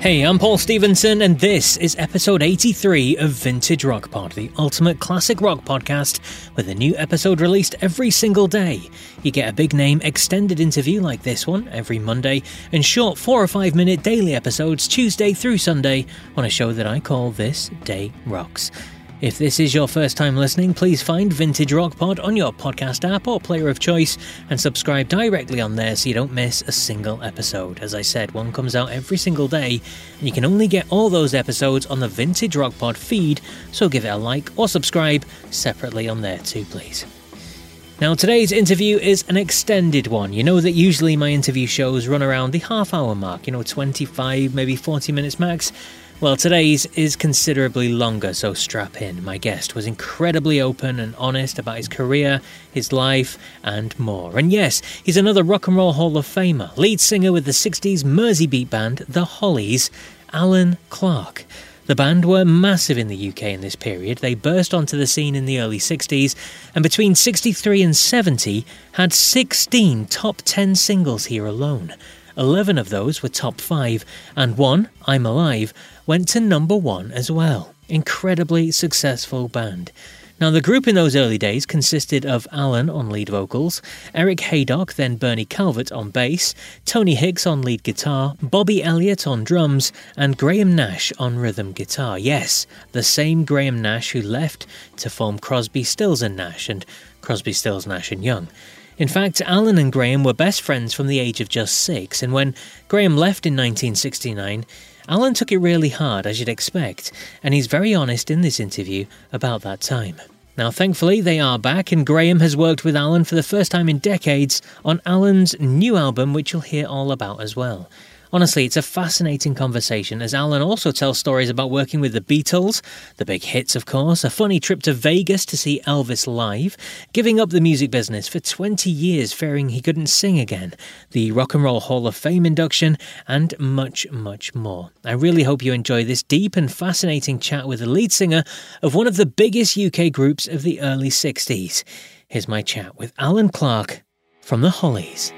Hey, I'm Paul Stevenson, and this is episode 83 of Vintage Rock Pod, the ultimate classic rock podcast, with a new episode released every single day. You get a big name extended interview like this one every Monday, and short four or five minute daily episodes Tuesday through Sunday on a show that I call This Day Rocks. If this is your first time listening, please find Vintage Rock Pod on your podcast app or player of choice and subscribe directly on there so you don't miss a single episode. As I said, one comes out every single day, and you can only get all those episodes on the Vintage Rock Pod feed, so give it a like or subscribe separately on there too, please. Now, today's interview is an extended one. You know that usually my interview shows run around the half hour mark, you know, 25, maybe 40 minutes max. Well, today's is considerably longer, so strap in. My guest was incredibly open and honest about his career, his life, and more. And yes, he's another Rock and Roll Hall of Famer, lead singer with the 60s Merseybeat band The Hollies, Allan Clarke. The band were massive in the UK in this period. They burst onto the scene in the early 60s, and between 63 and 70 had 16 top 10 singles here alone. 11 of those were top 5, and one, I'm Alive, went to number one as well. Incredibly successful band. Now, the group in those early days consisted of Allan on lead vocals, Eric Haydock, then Bernie Calvert on bass, Tony Hicks on lead guitar, Bobby Elliott on drums, and Graham Nash on rhythm guitar. Yes, the same Graham Nash who left to form Crosby, Stills and Nash and Crosby, Stills, Nash and Young. In fact, Allan and Graham were best friends from the age of just six, and when Graham left in 1969, Allan took it really hard, as you'd expect, and he's very honest in this interview about that time. Now, thankfully, they are back, and Graham has worked with Allan for the first time in decades on Allan's new album, which you'll hear all about as well. Honestly, it's a fascinating conversation as Allan also tells stories about working with the Beatles, the big hits, of course, a funny trip to Vegas to see Elvis live, giving up the music business for 20 years fearing he couldn't sing again, the Rock and Roll Hall of Fame induction, and much, much more. I really hope you enjoy this deep and fascinating chat with the lead singer of one of the biggest UK groups of the early 60s. Here's my chat with Allan Clarke from the Hollies.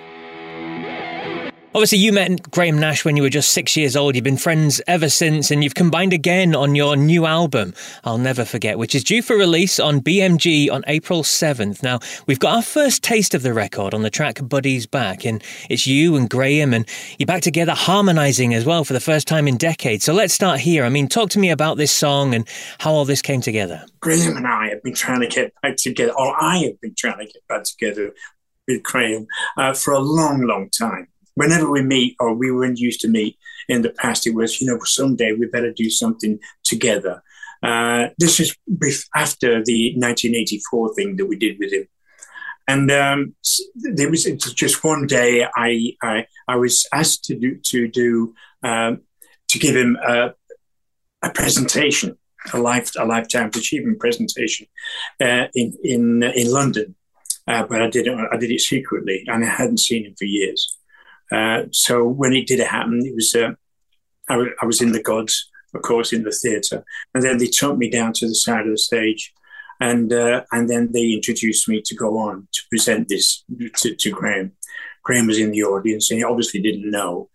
Obviously, you met Graham Nash when you were just six years old. You've been friends ever since, and you've combined again on your new album, I'll Never Forget, which is due for release on BMG on April 7th. Now, we've got our first taste of the record on the track Buddy's Back, and it's you and Graham, and you're back together harmonising as well for the first time in decades. So let's start here. I mean, talk to me about this song and how all this came together. Graham and I have been trying to get back together, or I have been trying to get back together with Graham uh, for a long, long time whenever we meet or we were used to meet in the past, it was, you know, someday we better do something together. Uh, this is after the 1984 thing that we did with him. And um, there was just one day I, I, I was asked to do to do um, to give him a, a, presentation, a life a lifetime achievement presentation uh, in in in London, uh, but I did it I did it secretly, and I hadn't seen him for years. Uh, so when it did happen, it was uh, I, w- I was in the gods, of course, in the theatre, and then they took me down to the side of the stage, and uh, and then they introduced me to go on to present this to, to Graham. Graham was in the audience, and he obviously didn't know.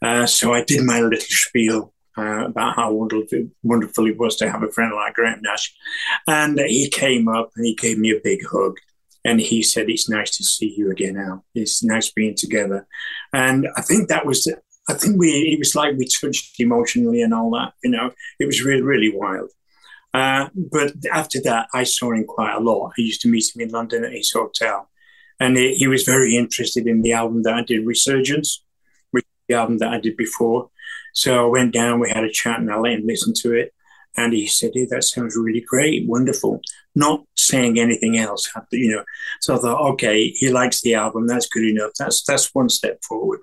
Uh, so I did my little spiel uh, about how wonderful, wonderful it was to have a friend like Graham Nash. And he came up and he gave me a big hug. And he said, It's nice to see you again, Al. It's nice being together. And I think that was, I think we, it was like we touched emotionally and all that, you know, it was really, really wild. Uh, but after that, I saw him quite a lot. I used to meet him in London at his hotel. And he, he was very interested in the album that I did, Resurgence, which the album that I did before. So I went down, we had a chat, and I let him listen to it. And he said, hey, that sounds really great, wonderful. Not saying anything else, you know. So I thought, okay, he likes the album. That's good enough. That's that's one step forward.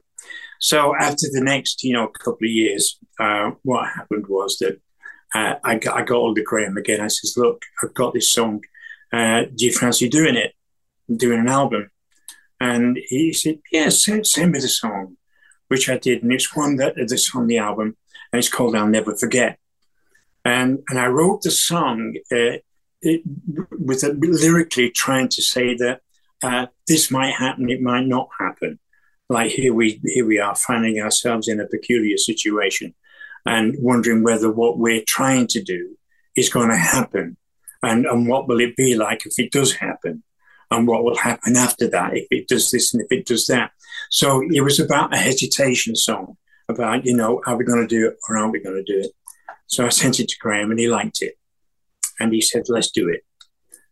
So after the next, you know, couple of years, uh, what happened was that uh, I got I got hold of Graham again. I says, look, I've got this song. Uh, do you fancy doing it? Doing an album? And he said, yes, yeah, send, send me the song, which I did. And it's one that that's on the album, and it's called "I'll Never Forget." And, and I wrote the song uh, it, with lyrically trying to say that uh, this might happen, it might not happen. Like here we here we are finding ourselves in a peculiar situation and wondering whether what we're trying to do is going to happen, and and what will it be like if it does happen, and what will happen after that if it does this and if it does that. So it was about a hesitation song about you know are we going to do it or aren't we going to do it. So I sent it to Graham and he liked it. And he said, let's do it.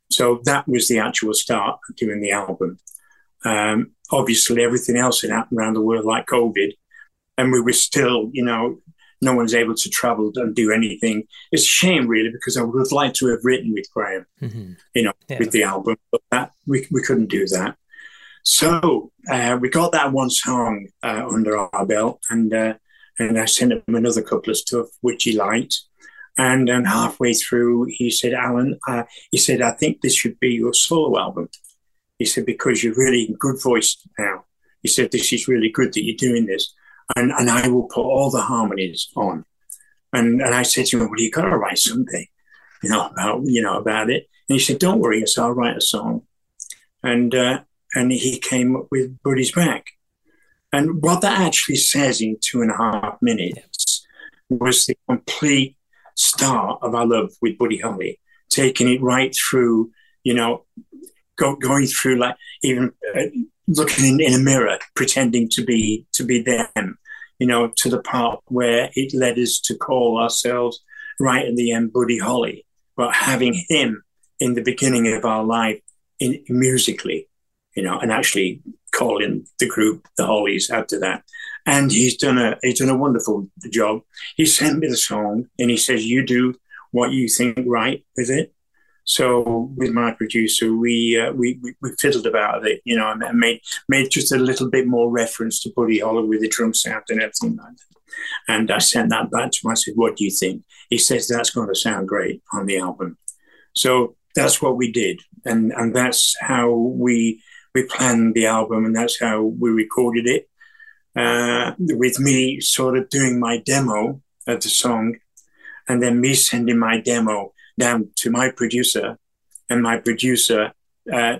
So that was the actual start of doing the album. Um, obviously, everything else had happened around the world, like COVID. And we were still, you know, no one's able to travel and do anything. It's a shame, really, because I would have liked to have written with Graham, mm-hmm. you know, yeah. with the album, but that we, we couldn't do that. So uh, we got that one song uh, under our belt, and uh, and I sent him another couple of stuff which he liked. And then halfway through, he said, Allan, uh, he said, I think this should be your solo album. He said, because you're really good voice now. He said, this is really good that you're doing this. And, and I will put all the harmonies on. And, and I said to him, well, you've got to write something, you know, about, you know, about it. And he said, don't worry, I'll write a song. And, uh, and he came up with Buddy's Back. And what that actually says in two and a half minutes was the complete start of our love with Buddy Holly, taking it right through, you know, go, going through like even uh, looking in, in, a mirror, pretending to be to be them, you know, to the part where it led us to call ourselves right at the end Buddy Holly, but having him in the beginning of our life in musically, you know, and actually calling the group the Hollies after that. And he's done a he's done a wonderful job. He sent me the song and he says, "You do what you think right with it." So with my producer, we uh, we, we, we fiddled about it, you know, and made made just a little bit more reference to Buddy Holly with the drum sound and everything like that. And I sent that back to him. I said, "What do you think?" He says, "That's going to sound great on the album." So that's what we did, and and that's how we we planned the album, and that's how we recorded it. Uh, with me sort of doing my demo of the song, and then me sending my demo down to my producer, and my producer uh,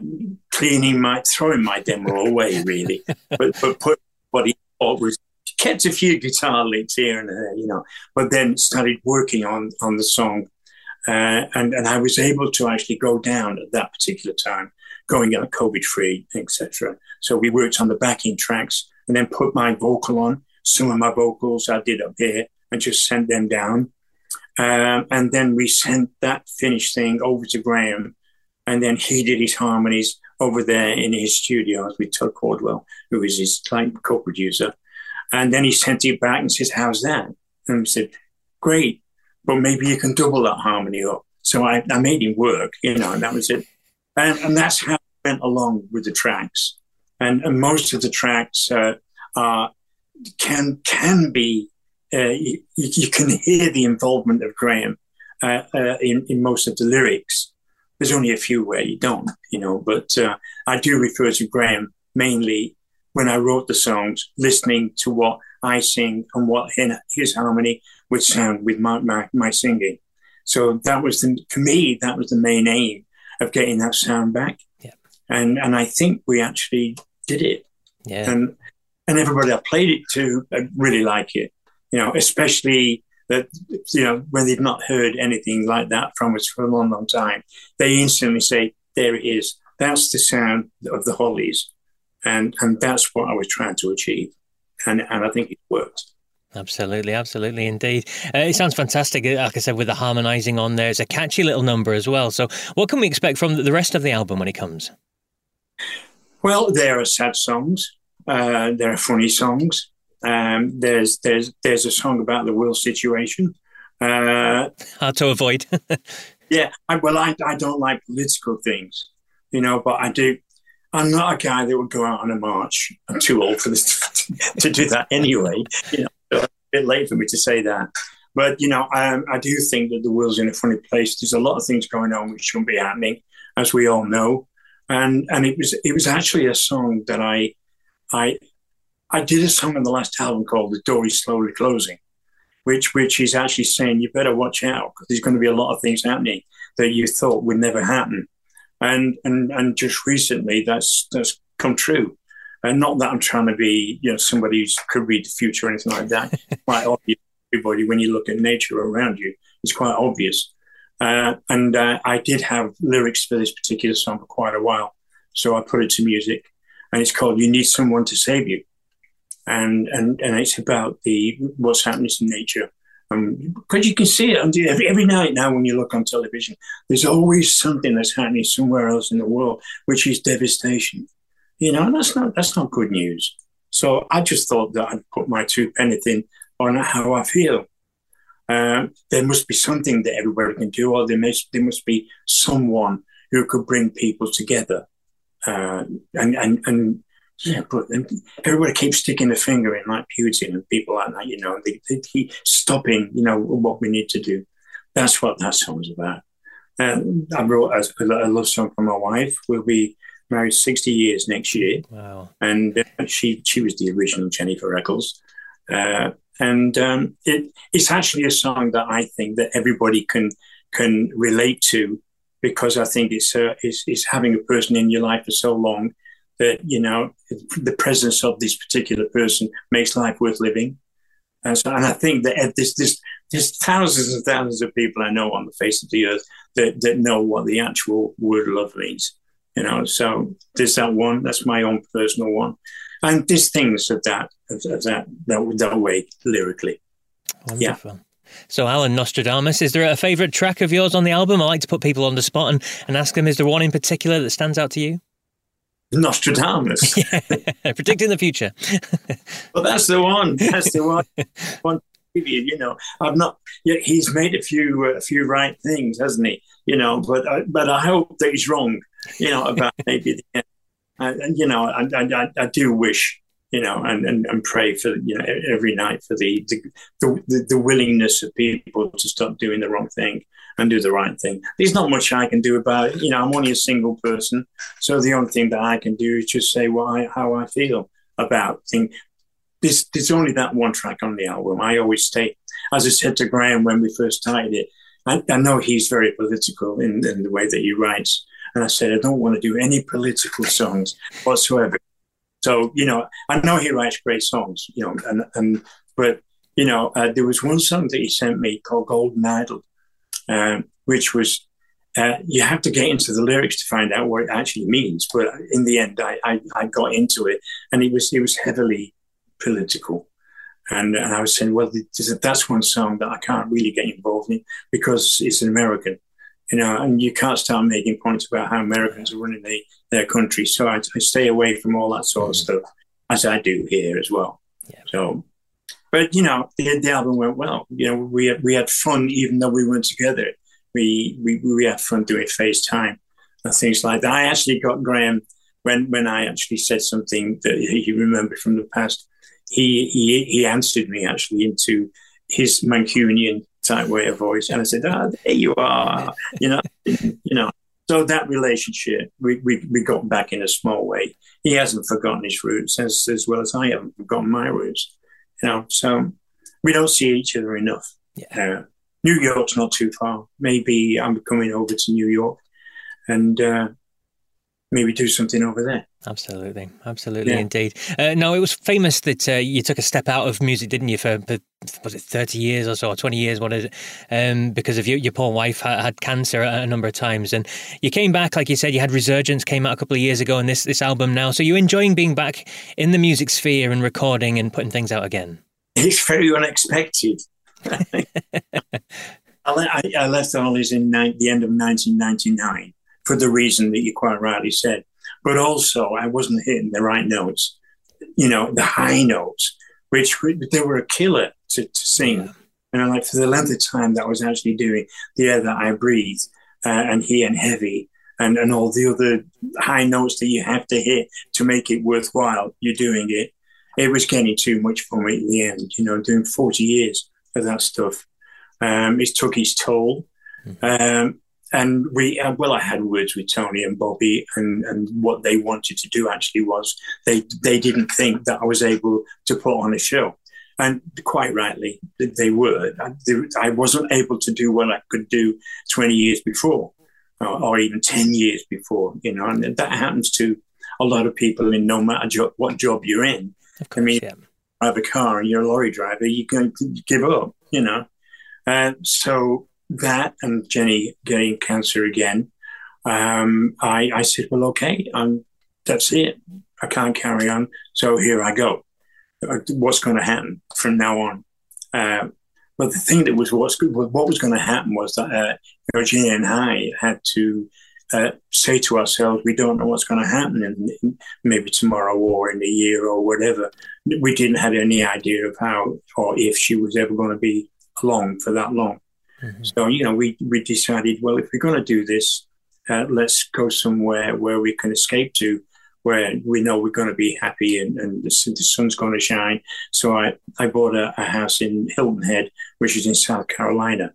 cleaning my throwing my demo away really, but but put what he thought was kept a few guitar licks here and there, you know, but then started working on on the song, uh, and and I was able to actually go down at that particular time, going out COVID free, etc. So we worked on the backing tracks and then put my vocal on. Some of my vocals I did up here and just sent them down, um, and then we sent that finished thing over to Graham, and then he did his harmonies over there in his studio with Todd Caldwell, who is his like co-producer. And then he sent it back and says, How's that? And I said, Great, but maybe you can double that harmony up. So I, I made him work, you know, and that was it. And, and that's how I went along with the tracks. And, and most of the tracks uh, are, can can be, uh, you, you, can hear the involvement of Graham uh, uh, in, in most of the lyrics. There's only a few where you don't, you know, but uh, I do refer to Graham mainly when I wrote the songs, listening to what I sing and what his harmony would sound with my, my, my singing. So that was the, for me, that was the main aim of getting that sound back. And, and I think we actually did it. Yeah. And, and everybody I played it to really like it, you know, especially that, you know, when they've not heard anything like that from us for a long, long time, they instantly say, there it is. That's the sound of the Hollies and and that's what I was trying to achieve, and and I think it worked. Absolutely, absolutely, indeed. Uh, it sounds fantastic. Uh, like I said, with the harmonising on there, it's a catchy little number as well. So, what can we expect from the rest of the album when it comes? Well, there are sad songs. Uh, there are funny songs. Um, there's there's there's a song about the world situation. Uh, Hard to avoid. yeah, I, well, I, I don't like political things, you know, but I do I'm not a guy that would go out on a march. I'm too old for this to do that anyway. You know, a bit late for me to say that. But you know, I, I do think that the world's in a funny place. There's a lot of things going on which shouldn't be happening, as we all know. And and it was it was actually a song that I I I did a song on the last album called "The Door Is Slowly Closing," which which is actually saying you better watch out because there's going to be a lot of things happening that you thought would never happen and and and just recently that's that's come true. And not that I'm trying to be, you know, somebody who could read the future or anything like that. quite obvious, everybody, when you look at nature around you, it's quite obvious. Uh, and uh, I did have lyrics for this particular song for quite a while, so I put it to music, and it's called "You Need Someone to Save You," and and and it's about the what's happening in nature because um, you can see it every, every night now when you look on television. There's always something that's happening somewhere else in the world, which is devastation. You know, that's not that's not good news. So I just thought that I'd put my two penny in on how I feel. Uh, there must be something that everybody can do, or there must there must be someone who could bring people together uh, and and and yeah, but everybody keeps sticking the finger in like Putin and people like that, you know, they, they keep stopping, you know, what we need to do. That's what that song's about. Um, I wrote a, a, love song for my wife. We'll be married 60 years next year. Wow. And uh, she, she was the original Jennifer Eccles. Uh, and um, it, it's actually a song that I think that everybody can can relate to because I think it's, uh, it's, it's having a person in your life for so long that you know the presence of this particular person makes life worth living. And so, and I think that there's, there's, there's thousands and thousands of people I know on the face of the earth that, that know what the actual word love means. You know, so there's that one. That's my own personal one, and there's things of that of, of that, that that way lyrically. Wonderful. Yeah. So, Allan Nostradamus, is there a favourite track of yours on the album? I like to put people on the spot and, and ask them, is there one in particular that stands out to you? Nostradamus. Predicting the future. well, that's the one. That's the one. one you know, I've not. Yeah, he's made a few uh, a few right things, hasn't he? You know, but I, but I hope that he's wrong. You know about maybe. The, and you know, I, I, I do wish you know, and, and, and pray for you know every night for the the, the the willingness of people to stop doing the wrong thing and do the right thing. There's not much I can do about it. You know, I'm only a single person, so the only thing that I can do is just say what I, how I feel about things. There's, there's only that one track on the album. I always stay, as I said to Graham when we first started it, I, I know he's very political in, in the way that he writes. And I said, I don't want to do any political songs whatsoever. So you know, I know he writes great songs, you know, and and but you know, uh, there was one song that he sent me called Golden Idol, um, which was uh, you have to get into the lyrics to find out what it actually means. But in the end, I, I, I got into it, and it was it was heavily political. And, and I was saying, well, that's one song that I can't really get involved in because it's an American, you know, and you can't start making points about how Americans are running the, their country. So I, I, stay away from all that sort of mm. stuff, as I do here as well. Yeah. So, but you know, the, the album went well. You know, we had, we had fun even though we weren't together. We we, we had fun doing FaceTime and things like that. I actually got Graham when when I actually said something that he remembered from the past he he he answered me actually into his Mancunian type way of voice, and I said, "Ah, there you are," you know, you know. So that relationship, we, we, we got back in a small way. He hasn't forgotten his roots as as well as I haven't forgotten my roots, you know. So we don't see each other enough. Yeah. Uh, New York's not too far. Maybe I'm coming over to New York, and uh, maybe do something over there. Absolutely, absolutely, yeah. indeed. Uh, no, it was famous that uh, you took a step out of music, didn't you? For, for was it thirty years or so, or twenty years? What is it? Um, because of your, your poor wife had, had, cancer a number of times, and you came back, like you said, you had Resurgence came out a couple of years ago, and this this album now. So you're enjoying being back in the music sphere and recording and putting things out again. It's very unexpected. I, I, left Hollies in ni- the end of 1999 for the reason that you quite rightly said. But also, I wasn't hitting the right notes, you know, the high notes, which they were a killer to, to sing. And I'm like, for the length of time that I was actually doing the air that I breathe uh, and He Ain't Heavy and, and all the other high notes that you have to hit to make it worthwhile, you're doing it. It was getting too much for me in the end, you know, doing 40 years of that stuff. Um, it took its toll. Mm-hmm. Um, and we uh, well i had words with tony and bobby and and what they wanted to do actually was they they didn't think that i was able to put on a show. And quite rightly they were. I wasn't able to do what i could do 20 years before or, even 10 years before you know and that happens to a lot of people in no matter jo- what job you're in. Course, i mean yeah. drive a car and you're a lorry driver you can give up you know. And so that and Jenny getting cancer again, um, I, I said, well, okay, um, that's it. I can't carry on. So here I go. Uh, what's going to happen from now on? Uh, but the thing that was what's what was going to happen was that uh, and I had to uh, say to ourselves, we don't know what's going to happen in, in, maybe tomorrow or in a year or whatever. We didn't have any idea of how or if she was ever going to be along for that long. Mm-hmm. So, you know, we, we decided, well, if we're going to do this, uh, let's go somewhere where we can escape to, where we know we're going to be happy and, and the, the sun's going to shine. So I, I bought a, a, house in Hilton Head, which is in South Carolina,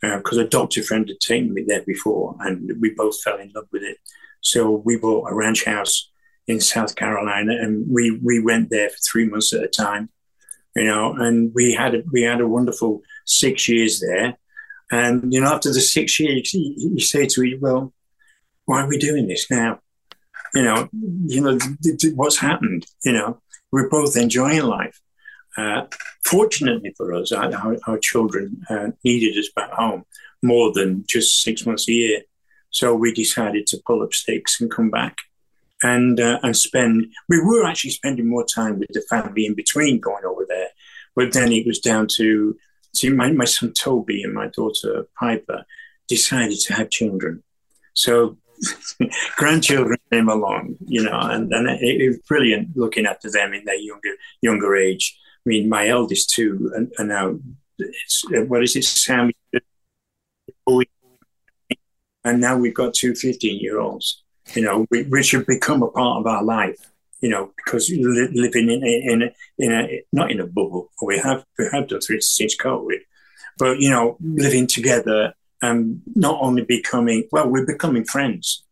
because uh, a doctor friend had taken me there before and we both fell in love with it. So we bought a ranch house in South Carolina and we, we went there for three months at a time, you know, and we had a, we had a wonderful six years there. And, you know, after the six years, you, you say to me, well, why are we doing this now? You know, you know, what's happened? You know, we're both enjoying life. Uh, fortunately for us, our, our children uh, needed us back home more than just six months a year. So we decided to pull up sticks and come back and uh, and spend. We were actually spending more time with the family in between going over there, but then it was down to See, my, my son Toby and my daughter Piper decided to have children. So grandchildren came along, you know, and, and it, it, was brilliant looking after them in their younger younger age. I mean, my eldest two are now, it's, uh, what is it, Sam? And now we've got two 15 year olds, you know, which have become a part of our life you know, because li- living in in in a not in a bubble, we have we have done through since COVID, but you know, living together and not only becoming well, we're becoming friends,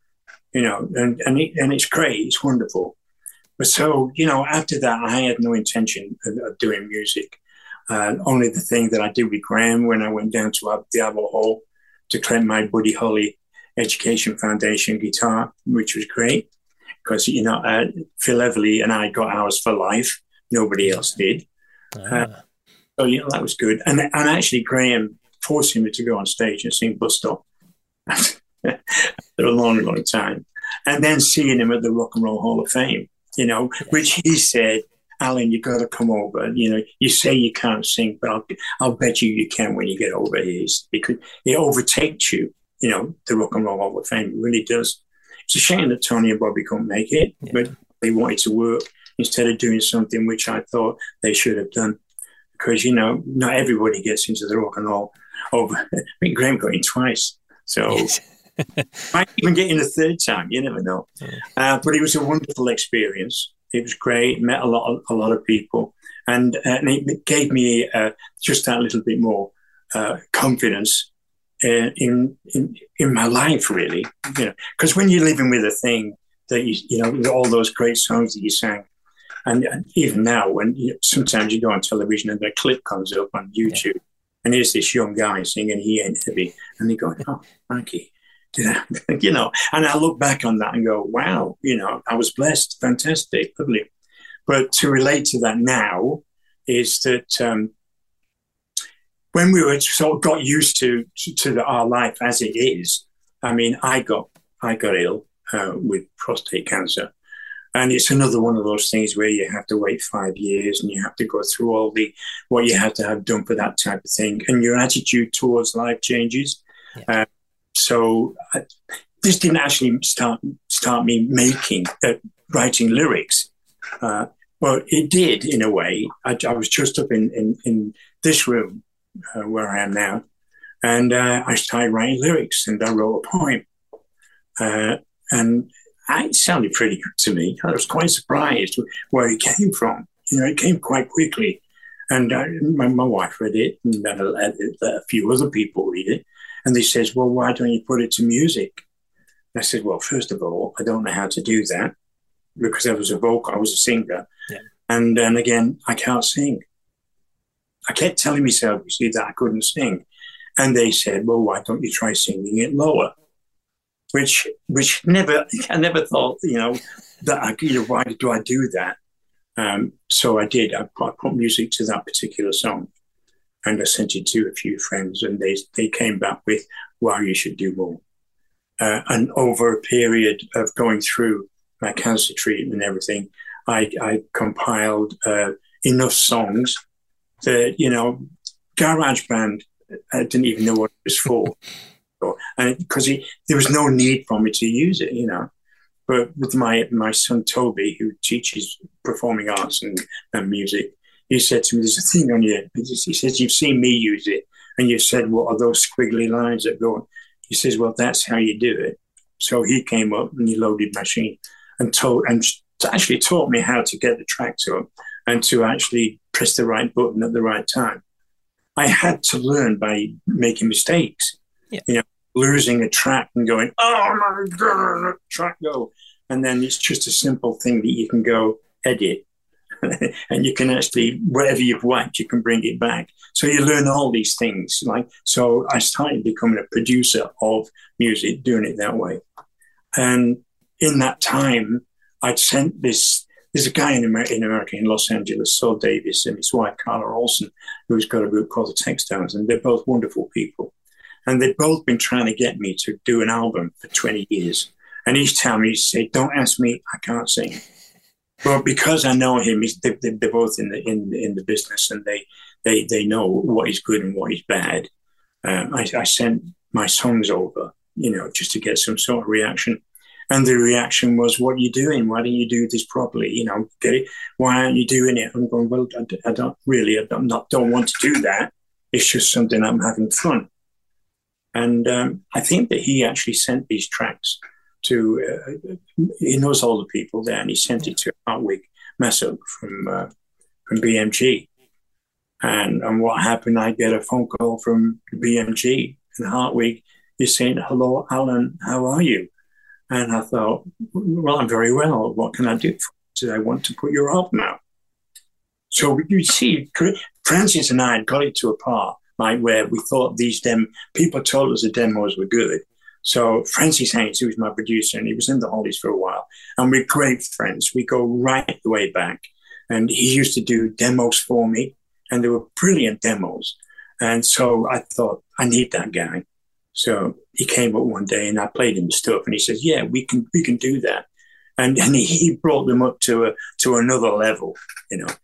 you know, and and it, and it's great, it's wonderful. But so you know, after that, I had no intention of, of doing music. Uh, only the thing that I did with Graham when I went down to the Albert Hall to collect my Buddy Holly Education Foundation guitar, which was great because you know uh, Phil Everly and I got ours for life. Nobody else did. Ah. Uh, so you know that was good. And and actually Graham forcing me to go on stage and sing Bus Stop for a long, long time, and then seeing him at the Rock and Roll Hall of Fame. You know, which he said Allan, you got to come over. You know, you say you can't sing, but I'll, I'll bet you you can when you get over here because it overtakes you. You know, the Rock and Roll Hall of Fame it really does. It's a shame that Tony and Bobby couldn't make it, yeah. but they wanted to work instead of doing something which I thought they should have done. Because you know, not everybody gets into the rock and roll. Over, I mean, Graham got in twice, so. Yes. might even get in a third time. You never know. Uh, but it was a wonderful experience. It was great. Met a lot, of, a lot of people, and, uh, and it gave me uh, just that little bit more uh, confidence uh, in, in in my life, really. You know, because when you're living with a thing that you you know all those great songs that you sang, and, and even now when you, sometimes you go on television and a clip comes up on YouTube, yeah. and here's this young guy singing "He Ain't Heavy," and they go, "Oh, Mikey." you know, and I look back on that and go, wow, you know, I was blessed, fantastic, lovely. But to relate to that now is that um, when we were sort of got used to to, to the, our life as it is, I mean, I got I got ill uh, with prostate cancer, and it's another one of those things where you have to wait five years and you have to go through all the what you have to have done for that type of thing, and your attitude towards life changes. Yeah. Uh, so I, this didn't actually start start me making uh, writing lyrics. Uh, well, it did in a way. I, I was just up in in, in this room uh, where I am now, and uh, I started writing lyrics, and I wrote a poem, uh, and it sounded pretty good to me. I was quite surprised where it came from. You know, it came quite quickly. And I, my, my, wife read it, and then a, a, few other people read it. And they says, well, why don't you put it to music? And I said, well, first of all, I don't know how to do that because I was a vocal, I was a singer. Yeah. And then again, I can't sing. I kept telling myself, you see, that I couldn't sing. And they said, well, why don't you try singing it lower? Which, which never, I never thought, you know, that I, you know, why do I do that? Um, so I did. I put, put music to that particular song and I sent it to a few friends, and they they came back with, "Wow, you should do more." Uh, and over a period of going through my cancer treatment and everything, I, I compiled uh, enough songs that you know, GarageBand uh, I didn't even know what it was for, and because there was no need for me to use it, you know. But with my my son Toby, who teaches performing arts and, and music, he said to me, "There's a thing on you." He says, "You've seen me use it, and you said, what are those squiggly lines that go?" He says, "Well, that's how you do it." So he came up and he loaded machine and told and actually taught me how to get the tracks up and to actually press the right button at the right time. I had to learn by making mistakes. Yeah. You know, losing a track and going, "Oh my god, track go," and then it's just a simple thing that you can go edit and you can actually whatever you've whacked, you can bring it back. So you learn all these things. Like so, I started becoming a producer of music, doing it that way. And in that time, I'd sent this. There's a guy in America, in America, in Los Angeles, Saul Davis, and his wife Carla Olson, who's got a group called the Textones, and they're both wonderful people. And they've both been trying to get me to do an album for 20 years. And each time he said, "Don't ask me, I can't sing." Well, because I know him, they, they're both in the in in the business, and they they they know what is good and what is bad. Um, I, I sent my songs over, you know, just to get some sort of reaction. And the reaction was, "What are you doing? Why don't you do this properly? You know, get it? Why aren't you doing it?" I'm going, "Well, I, I don't really, I don't, not, don't want to do that. It's just something I'm having fun." And um, I think that he actually sent these tracks to, uh, he knows all the people there, and he sent it to Hartwig Masuch from uh, from BMG. And, and what happened, I get a phone call from BMG, and Hartwig is saying, Hello, Allan, how are you? And I thought, Well, I'm very well. What can I do? So I want to put your album out. So you see, Francis and I had got it to a part like where we thought these dem people told us the demos were good, So Francis Haynes, who was my producer, and he was in the Hollies for a while, and we're great friends. We go right the way back, and he used to do demos for me, and they were brilliant demos. And so I thought I need that guy. So he came up one day, and I played him stuff, and he says, "Yeah, we can we can do that." And and he brought them up to a to another level. You know,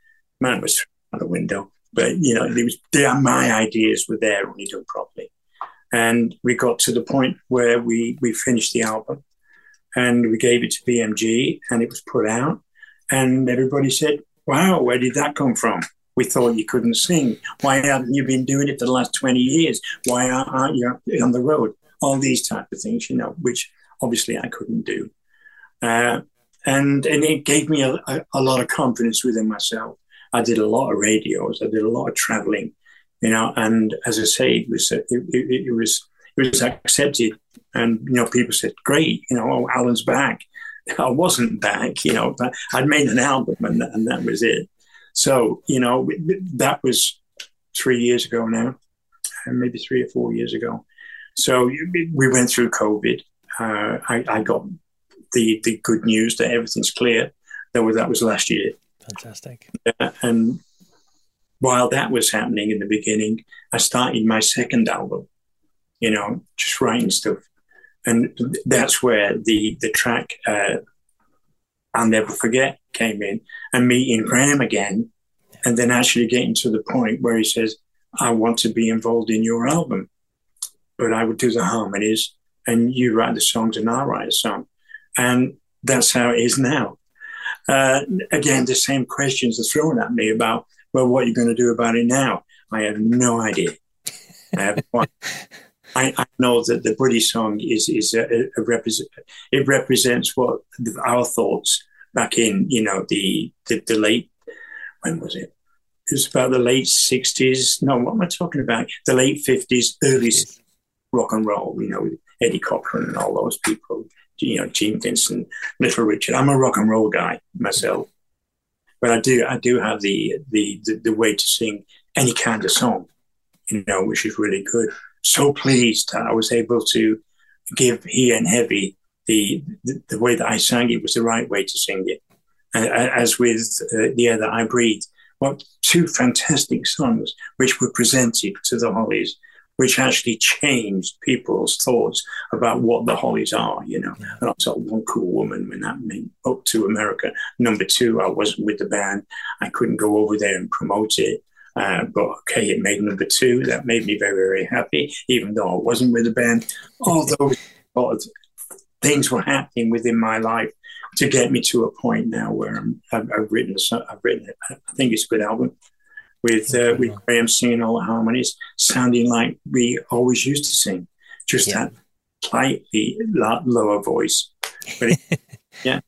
man was out the window, but you know, was they, my ideas were there only done properly. And we got to the point where we, we finished the album and we gave it to BMG and it was put out. And everybody said, Wow, where did that come from? We thought you couldn't sing. Why haven't you been doing it for the last 20 years? Why aren't you on the road? All these type of things, you know, which obviously I couldn't do. Uh, and and it gave me a, a, a, lot of confidence within myself. I did a lot of radios. I did a lot of traveling you know. And as I say, it was it, it, it was it was accepted, and you know, people said, "Great, you know, oh, Allan's back." I wasn't back, you know, but I'd made an album, and, and that was it. So you know, that was three years ago now, maybe three or four years ago. So we went through COVID. Uh, I, I, got the the good news that everything's clear. That was that was last year. Fantastic. Uh, and while that was happening in the beginning, I started my second album, you know, just writing stuff. And that's where the, the track uh, I'll Never Forget came in and meeting Graham again. And then actually getting to the point where he says, I want to be involved in your album, but I would do the harmonies and you write the songs and I'll write a song. And that's how it is now. Uh, again, the same questions are thrown at me about well, what are you going to do about it now? I have no idea. I have I, I, know that the British song is is a, a represent it represents what our thoughts back in you know the, the, the late when was it? It was about the late sixties. No, what am I talking about? The late fifties, early rock and roll. You know, Eddie Cochran and all those people. You know, Gene Vincent, Little Richard. I'm a rock and roll guy myself. But I do I do have the the the, the way to sing any kind of song, you know, which is really good. So pleased that I was able to give He Ain't Heavy the, the, the way that I sang it was the right way to sing it. And as with uh, the other I breathe, what two fantastic songs which were presented to the Hollies which actually changed people's thoughts about what the Hollies are, you know. Yeah. And I saw one cool woman when that meant up to America. Number two, I wasn't with the band. I couldn't go over there and promote it. Uh, but okay, it made number two. That made me very, very happy, even though I wasn't with the band. All those things were happening within my life to get me to a point now where i have written, I've written, I think it's a good album with uh, with Graham singing all the harmonies, sounding like we always used to sing, just yeah. that slightly lower voice. But it, yeah.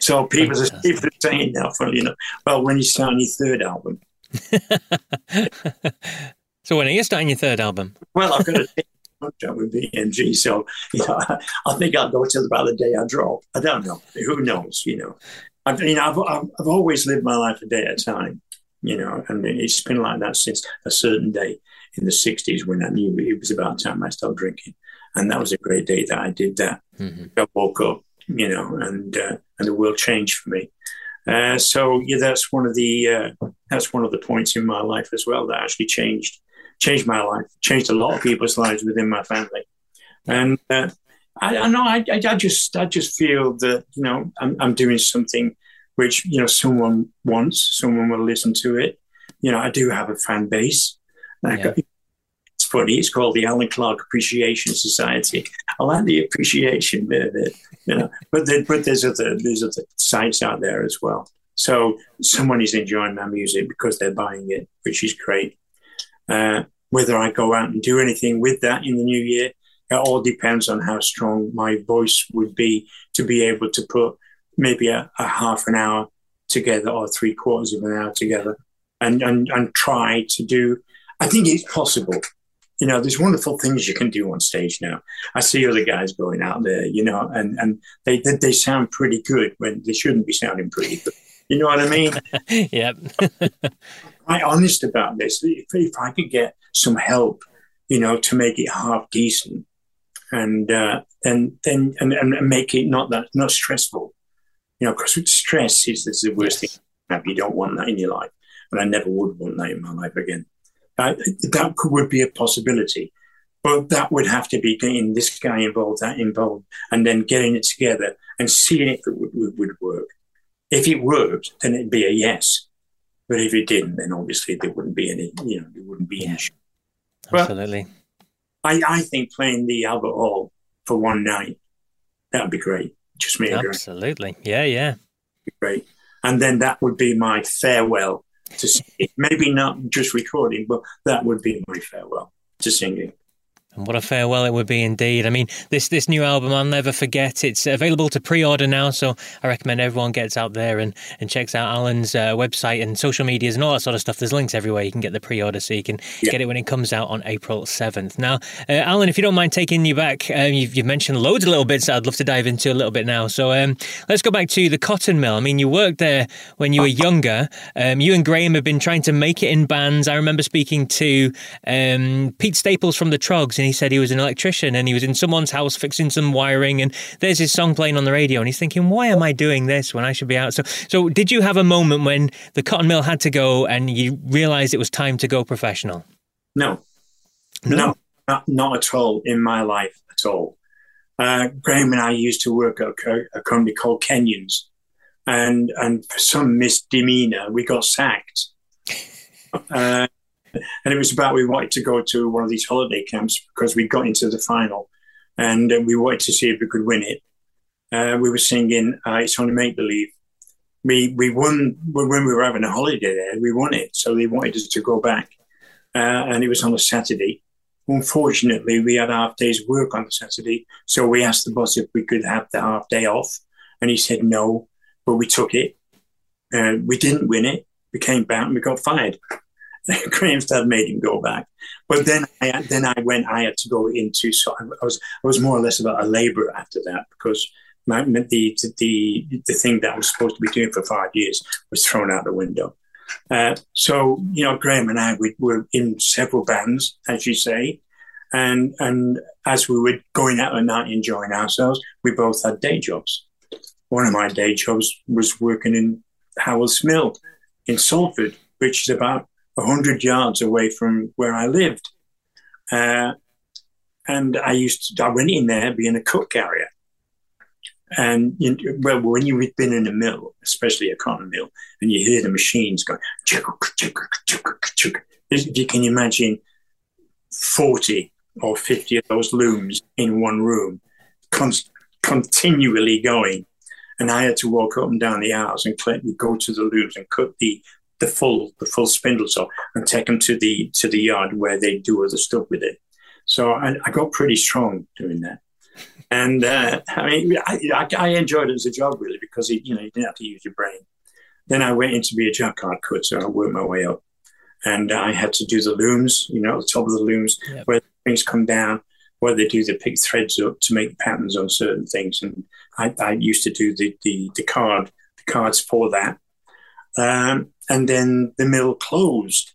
So people are, people are saying now, funny enough, well, when you start on your third album. so when are you starting your third album? Well, I've got a contract with BMG, so you know, I, think I'll go till about the day I drop. I don't know. Who knows? You know, I've, you know, I've, I've, I've always lived my life a day at a time you know, and it's been like that since a certain day in the 60s when I knew it was about time I stopped drinking. And that was a great day that I did that. Mm-hmm. I woke up, you know, and uh, and the world changed for me. Uh, so yeah, that's one of the uh, that's one of the points in my life as well that actually changed changed my life, changed a lot of people's lives within my family. And uh, I, I know I, I just I just feel that you know I'm, I'm doing something which you know someone wants, someone will listen to it. You know, I do have a fan base. Yeah. It's funny. It's called the Allan Clarke Appreciation Society. I like the appreciation bit of it, you know. but there, but there's other there's other sites out there as well. So someone is enjoying my music because they're buying it, which is great. Uh, whether I go out and do anything with that in the new year, it all depends on how strong my voice would be to be able to put maybe a, a half an hour together or three quarters of an hour together and, and, and try to do, I think it's possible. You know, there's wonderful things you can do on stage now. I see other guys going out there, you know, and, and they, they, they sound pretty good when they shouldn't be sounding pretty good. You know what I mean? yep. I'm honest about this. If, if I could get some help, you know, to make it half decent, and uh, then then and, and make it not that not stressful. You know, because stress is, is the worst thing. You don't want that in your life, and I never would want that in my life again. Uh, that could, would be a possibility, but that would have to be getting this guy involved, that involved, and then getting it together and seeing if it would, would, would work. If it worked, then it'd be a yes. But if it didn't, then obviously there wouldn't be any, you know, there wouldn't be any. Absolutely. I, I think playing the Albert Hall for one night, that would be great. Just me. Absolutely. Yeah, yeah. great. And then that would be my farewell to singing. Maybe not just recording, but that would be my farewell to singing. And what a farewell it would be indeed. I mean, this this new album, I'll never forget. It's available to pre-order now, so I recommend everyone gets out there and, and checks out Allan's uh, website and social medias and all that sort of stuff. There's links everywhere. You can get the pre-order, so you can yeah. get it when it comes out on April seventh. Now, uh, Alan, if you don't mind taking you back, um, you've, you've, mentioned loads of little bits. that I'd love to dive into a little bit now. So um, let's go back to the cotton mill. I mean, you worked there when you were younger. Um, you and Graham have been trying to make it in bands. I remember speaking to um, Pete Staples from the Troggs and he said he was an electrician and he was in someone's house fixing some wiring and there's his song playing on the radio and he's thinking, why am I doing this when I should be out? So, so did you have a moment when the cotton mill had to go and you realized it was time to go professional? No, no, no not, not at all in my life at all. Uh, Graham and I used to work at a, a company called Kenyons, and and for some misdemeanor, we got sacked. Uh, and it was about we wanted to go to one of these holiday camps because we got into the final, and uh, we wanted to see if we could win it. Uh, we were singing uh, "It's Only Make Believe." We we won when we were having a holiday there. We won it, so they wanted us to go back, uh, and it was on a Saturday. Unfortunately, we had half day's work on the Saturday, so we asked the boss if we could have the half day off, and he said no, but we took it. Uh, we didn't win it. We came back and we got fired. Graham's dad made him go back. But then I then I went. I had to go into. So I was I was more or less about a labourer after that because my, the the the thing that I was supposed to be doing for five years was thrown out the window. Uh, so you know, Graham and I we were in several bands, as you say, and and as we were going out at night enjoying ourselves, we both had day jobs. One of my day jobs was working in Howells Mill in Salford, which is about 100 yards away from where I lived. Uh, and I used to, I went in there being a cook carrier. And you well, when you've been in a mill, especially a cotton mill, and you hear the machines going, if you can imagine 40 or 50 of those looms in one room, con- continually going. And I had to walk up and down the aisles and go to the looms and cut the the full the full spindles off and take them to the to the yard where they do other stuff with it. So I, I got pretty strong doing that, and uh, I mean I, I, enjoyed it as a job really because it, you know you didn't have to use your brain. Then I went in to be a jacquard cutter. I worked my way up, and I had to do the looms. You know, at the top of the looms yep. where things come down, where they do the pick threads up to make patterns on certain things. And I, I used to do the, the the card the cards for that. Um, and then the mill closed.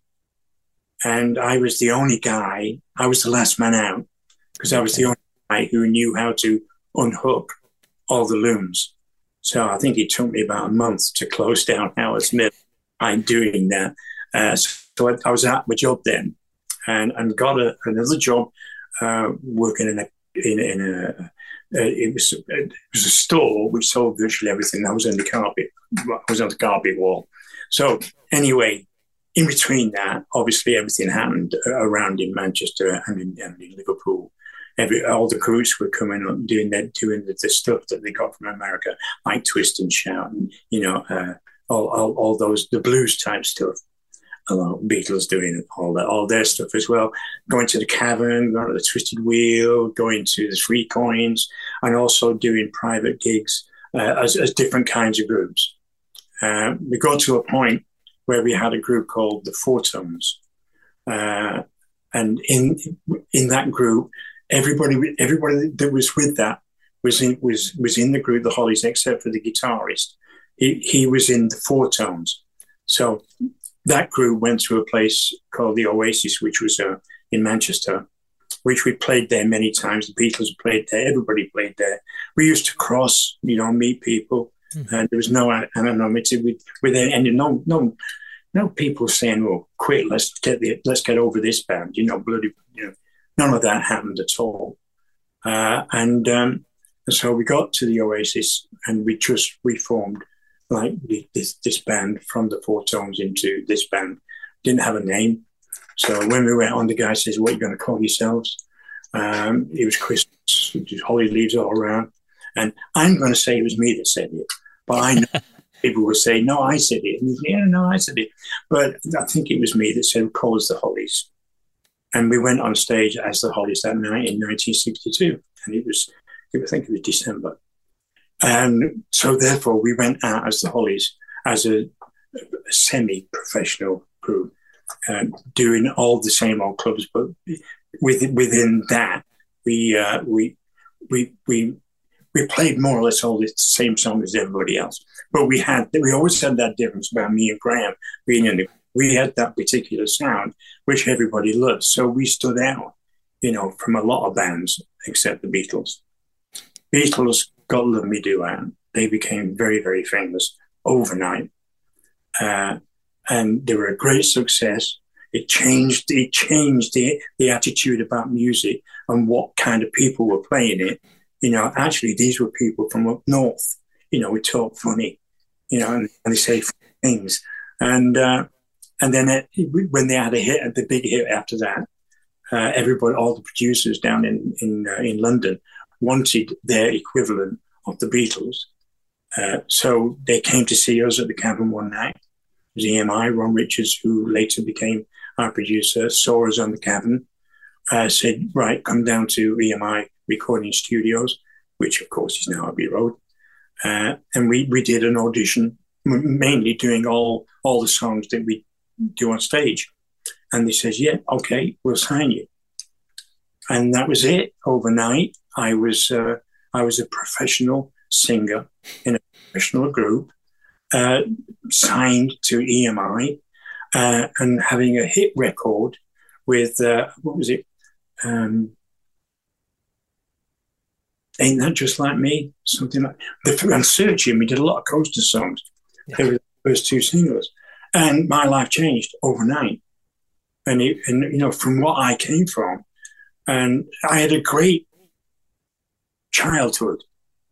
And I was the only guy, I was the last man out because I was the only guy who knew how to unhook all the looms. So I think it took me about a month to close down Howells Mill by doing that. Uh, so I, I, was at my job then and, and got a, another job uh, working in a, in, in a, uh, it was it was a store which sold virtually everything. that was on the carpet. I was on the carpet wall, so anyway, in between that, obviously everything happened around in Manchester and in, and in Liverpool. Every, all the groups were coming up doing that, doing the, the, stuff that they got from America, like Twist and Shout, and you know, uh, all, all, all those the blues type stuff. Along Beatles doing all that, all their stuff as well. Going to the cavern, going to the Twisted Wheel, going to the Three Coins, and also doing private gigs uh, as, as different kinds of groups. Uh, we got to a point where we had a group called the Four Tones, uh, and in in that group, everybody everybody that was with that was in was was in the group, the Hollies, except for the guitarist. He he was in the Four Tones, so that group went to a place called the Oasis, which was uh, in Manchester, which we played there many times. The Beatles played there. Everybody played there. We used to cross, you know, meet people, mm-hmm. and there was no anonymity with with any no no no people saying, "Well, quit. Let's get the let's get over this band." You know, bloody, you know, none of that happened at all. Uh, and, um, so we got to the Oasis, and we just reformed like this this band from the Four Tones into this band. Didn't have a name, so when we went on, the guy says, "What are you going to call yourselves?" Um, it was Christmas, holly leaves all around, and I'm going to say it was me that said it, but I know people will say, "No, I said it." And yeah, no, I said it, but I think it was me that said, "Call us the Hollies," and we went on stage as the Hollies that night in 1962, and it was, I think it was December, and so therefore we went out as the Hollies as a, a semi-professional group, um, doing all the same old clubs, but within within that we uh, we we we we played more or less all the same songs as everybody else. But we had we always had that difference about me and Graham being in the we had that particular sound which everybody loved. So we stood out, you know, from a lot of bands except the Beatles. Beatles got Love Me Do and they became very, very famous overnight. Uh, and they were a great success. It changed it changed the, the attitude about music and what kind of people were playing it. You know, actually these were people from up north. You know, we talk funny, you know, and, and they say things. And uh, and then it, when they had a hit, the big hit after that, uh, everybody, all the producers down in in uh, in London wanted their equivalent of the Beatles. Uh, so they came to see us at the Cavern one night. Was EMI, Ron Richards, who later became our producer, saw us on the Cavern. uh, said, right, come down to EMI recording studios, which of course is now Abbey Road. Uh, and we, we did an audition, mainly doing all, all the songs that we do on stage. And they says, yeah, okay, we'll sign you. And that was it. Overnight, I was uh, I was a professional singer in a professional group, uh, signed to EMI, uh, and having a hit record with uh, what was it? Um, Ain't that just like me? Something like the and searching. We did a lot of coaster songs. Yeah. They were the first two singles, and my life changed overnight. And it, and you know from what I came from, and I had a great childhood.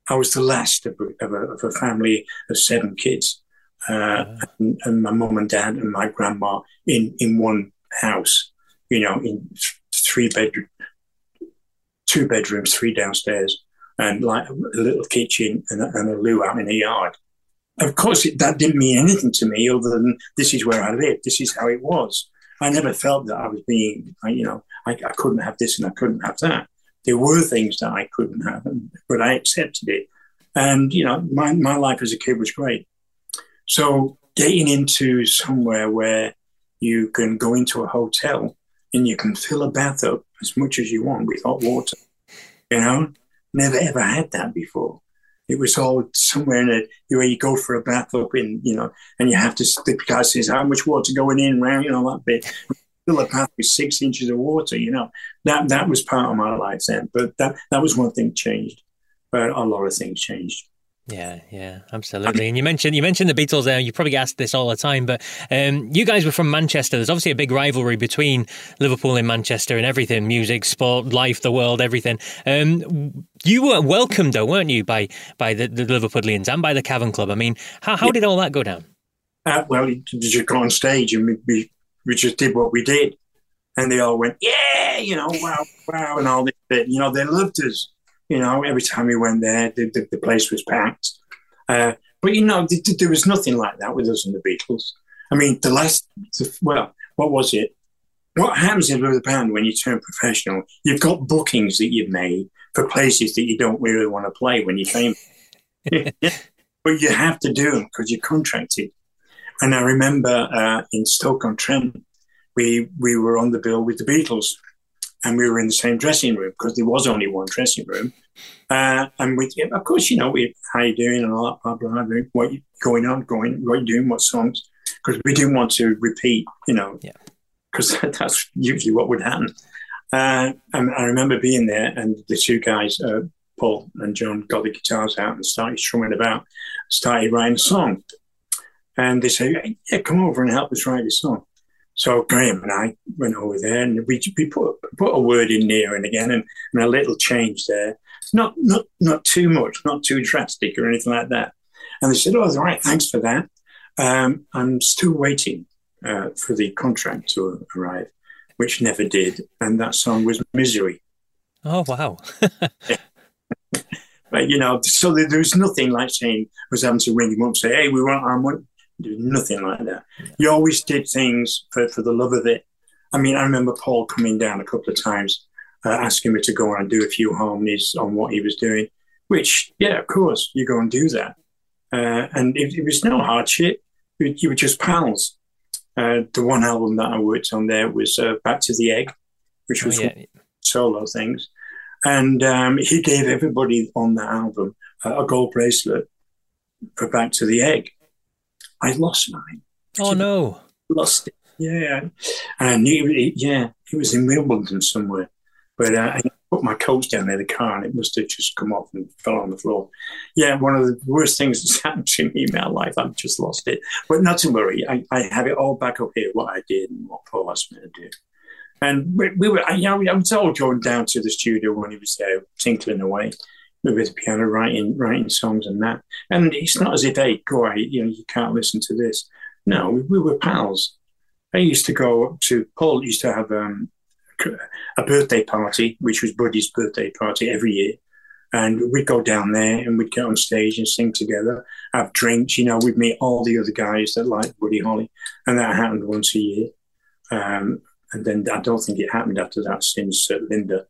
I was the last of a, of a, of a family of seven kids, uh, and, and, my mum and dad and my grandma in, in one house, you know, in three bedroom, two bedrooms, three downstairs, and like a little kitchen and a, and a loo out in the yard. Of course, it, that didn't mean anything to me other than this is where I live. This is how it was. I never felt that I was being, you know, I, I couldn't have this and I couldn't have that there were things that I couldn't have, but I accepted it. And, you know, my, my life as a kid was great. So getting into somewhere where you can go into a hotel and you can fill a bath up as much as you want with hot water, you know, never ever had that before. It was all somewhere in it where you go for a bath up in, you know, and you have to, the guy says, how much water going in, round, you know, that bit fill a bath with six inches of water. You know, that that was part of my life then. But that that was one thing changed. But a lot of things changed. Yeah, yeah, absolutely. And you mentioned you mentioned the Beatles there. You probably get asked this all the time, but um, you guys were from Manchester. There's obviously a big rivalry between Liverpool and Manchester and everything: music, sport, life, the world, everything. Um, you were welcomed, though, weren't you, by by the, the Liverpudlians and by the Cavern Club? I mean, how, how yeah. did all that go down? Uh, well, you just go on stage and we, we we just did what we did. And they all went, yeah, you know, wow, wow, and all this bit. You know, they loved us. You know, every time we went there, the, the, the place was packed. Uh, but, you know, th- th- there was nothing like that with us and the Beatles. I mean, the last, the, well, what was it? What happens with a band when you turn professional? You've got bookings that you've made for places that you don't really want to play when you came. but you have to do them because you're contracted. And I remember uh, in Stoke-on-Trent, we we were on the bill with the Beatles, and we were in the same dressing room because there was only one dressing room. Uh, and we, of course, you know, we how you doing and all that, blah blah blah. What you going on, going, what you doing, what songs? Because we didn't want to repeat, you know, because yeah. that's usually what would happen. Uh, and I remember being there, and the two guys, uh, Paul and John, got the guitars out and started strumming about, started writing a song. And they said, "Yeah, come over and help us write this song." So Graham and I went over there, and we, we put put a word in there and again, and, and a little change there. Not not not too much, not too drastic or anything like that. And they said, "Oh, all right, thanks for that." Um, I'm still waiting uh, for the contract to arrive, which never did. And that song was Misery. Oh, wow. but, you know, so there, was nothing like saying, was having to ring him up and say, hey, we want our money. There's nothing like that. You always did things for, for the love of it. I mean, I remember Paul coming down a couple of times, uh, asking me to go and do a few harmonies on what he was doing, which, yeah, of course, you go and do that. Uh, and it, it, was no hardship. You were just pals. Uh, the one album that I worked on there was uh, Back to the Egg, which was oh, yeah. solo things. And um, he gave everybody on that album uh, a gold bracelet for Back to the Egg. I lost mine. Oh, no. Lost it. Yeah. And he, yeah, it was in Wimbledon somewhere. But uh, I put my coat down there, the car, and it must have just come off and fell on the floor. Yeah, one of the worst things that's happened to me in my life. I've just lost it. But not to worry. I, I have it all back up here, what I did and what Paul asked me to do. And we, we were, you know, I was all going down to the studio when he was there, tinkling away with piano, writing, writing songs and that. And it's not as if, hey, go away, you know, you can't listen to this. No, we, we were pals. I used to go to Paul used to have um, a birthday party, which was Buddy's birthday party every year. And we'd go down there and we'd get on stage and sing together, have drinks. You know, we'd meet all the other guys that liked Buddy Holly. And that happened once a year. Um, and then I don't think it happened after that since uh, Linda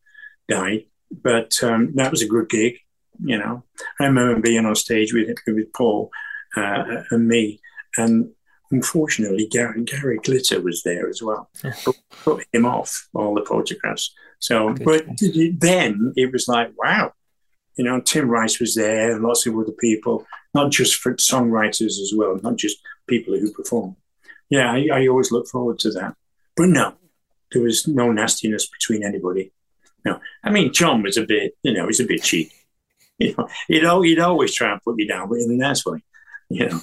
died. But um, that was a good gig, you know. I remember being on stage with, with Paul uh, and me. And unfortunately, Gary, Gary Glitter was there as well. put, him off all the photographs. So, but then it was like, wow, you know, Tim Rice was there and lots of other people, not just for songwriters as well, not just people who perform. Yeah, I, I always look forward to that. But no, there was no nastiness between anybody. No, I mean, John was a bit, you know, he's a bit cheap. You know, he'd, he'd always try and put me down, but in a nice way you know.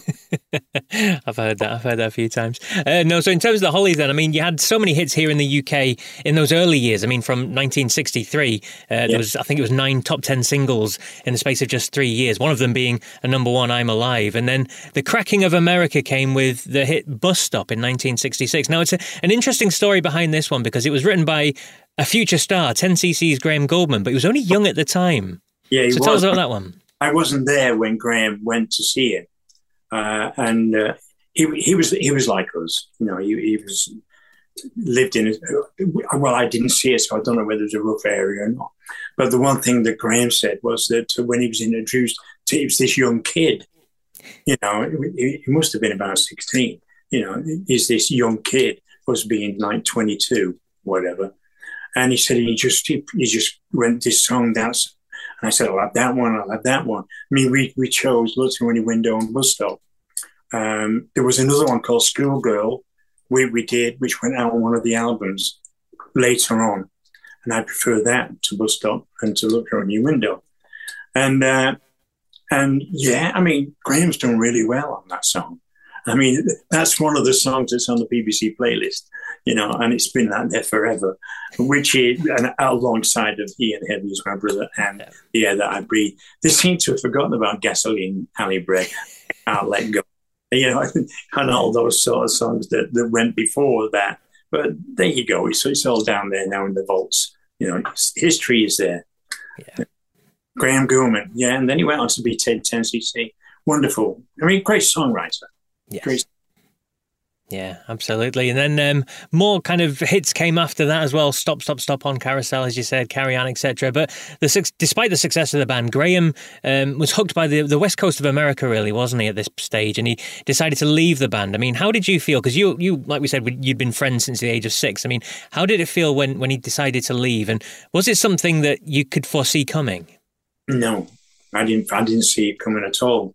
I've heard that. I've heard that a few times. Uh, no, so in terms of the Hollies, then, I mean, you had so many hits here in the UK in those early years. I mean, from 1963, uh, yeah. there was, I think it was nine top 10 singles in the space of just three years, one of them being a number one, I'm Alive. And then the cracking of America came with the hit Bus Stop in 1966. Now, it's a, an interesting story behind this one because it was written by a future star, 10cc's Graham Gouldman, but he was only young at the time. Yeah, so was. tell us about that one. I wasn't there when Graham went to see it uh, and uh, he he was he was like us. You know, he, he was lived in. A, well, I didn't see it, so I don't know whether it was a rough area or not. But the one thing that Graham said was that when he was introduced, to, it was this young kid. You know, he, he must have been about sixteen. You know, is this young kid was being like twenty two, whatever. And he said he just he, he just went this song that's and I said, I'll that one, I'll that one. I mean, we, we chose Look Through Any Window and Bus Stop. Um, there was another one called Schoolgirl, we, we did, which went out on one of the albums later on. And I prefer that to Bus Stop and to Look Through Any Window. And, uh, and yeah, I mean, Graham's done really well on that song. I mean, that's one of the songs that's on the BBC playlist, you know, and it's been that there forever, which is and alongside of Ain't Heavy, He's My Brother and The Air That I Breathe. They seem to have forgotten about Gasoline Alley Bred, I'll Let Go, you know, and all those sort of songs that, that went before that. But there you go. It's, it's all down there now in the vaults. You know, history is there. Yeah. Graham Gouldman, yeah, and then he went on to be Ted 10cc. Wonderful. I mean, great songwriter. Yes. Yeah, absolutely. And then um, more kind of hits came after that as well. Stop, stop, stop on carousel, as you said, Carrie Anne, etc. But the, despite the success of the band, Graham um, was hooked by the, the west coast of America, really, wasn't he, at this stage? And he decided to leave the band. I mean, how did you feel? Because you, you, like we said, you'd been friends since the age of six. I mean, how did it feel when, when he decided to leave? And was it something that you could foresee coming? No, I didn't. I didn't see it coming at all.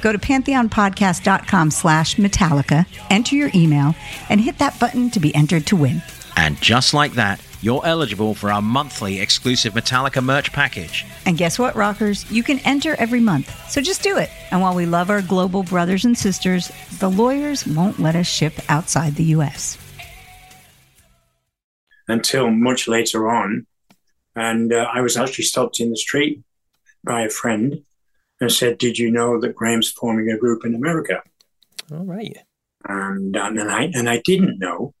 Go to pantheonpodcast.com slash Metallica, enter your email, and hit that button to be entered to win. And just like that, you're eligible for our monthly exclusive Metallica merch package. And guess what, rockers? You can enter every month. So just do it. And while we love our global brothers and sisters, the lawyers won't let us ship outside the U.S. Until much later on. And uh, I was actually stopped in the street by a friend and said, "Did you know that Graham's forming a group in America?" All right. And and I and I didn't know.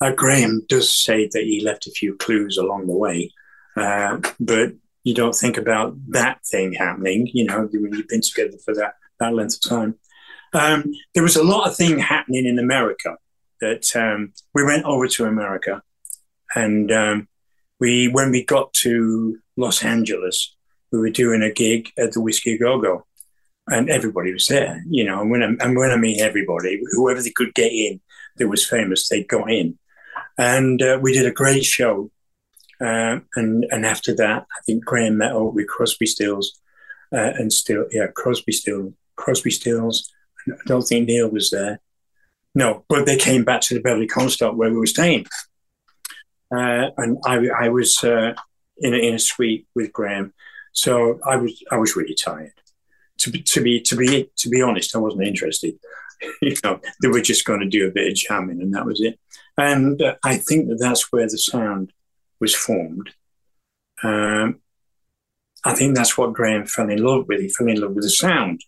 Uh, Graham does say that he left a few clues along the way, uh, but you don't think about that thing happening. You know, when you've been together for that that length of time. Um, there was a lot of thing happening in America that um, we went over to America, and um, we when we got to Los Angeles, we were doing a gig at the Whiskey Go Go, and everybody was there. You know, and when I, and when I mean everybody, whoever they could get in that was famous, they got in, and uh, we did a great show. Uh, and and after that, I think Graham met up with Crosby, Stills, uh, and still yeah Crosby, Stills, Crosby, Stills. I don't think Neil was there. No, but they came back to the Beverly Comstock where we were staying, uh, and I I was uh, in a, in a suite with Graham so I was I was really tired. To be to be to be to be honest, I wasn't interested. you know, they were just going to do a bit of jamming, and that was it. And uh, I think that that's where the sound was formed. Um, I think that's what Graham fell in love with. He fell in love with the sound.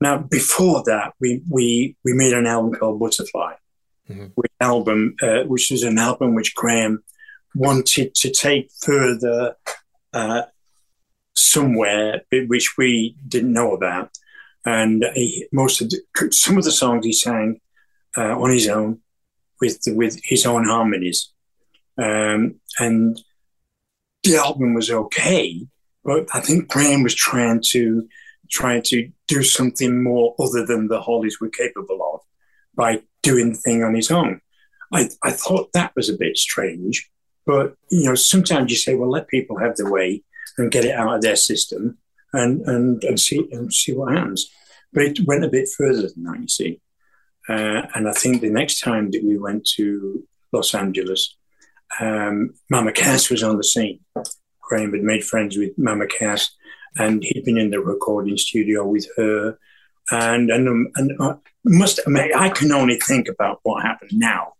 Now, before that, we we we made an album called Butterfly, mm-hmm. which album uh, which was an album which Graham wanted to take further uh, somewhere which we didn't know about. And he, most of the, some of the songs he sang uh, on his own with with his own harmonies, um, and the album was okay. But I think Graham was trying to trying to do something more other than the Hollies were capable of by doing the thing on his own. I, I thought that was a bit strange, but you know sometimes you say, well, let people have their way and get it out of their system and and, and see and see what happens. But it went a bit further than that, you see. Uh, and I think the next time that we went to Los Angeles, um, Mama Cass was on the scene. Graham had made friends with Mama Cass, and he'd been in the recording studio with her. And and and uh, must I, mean, I can only think about what happened now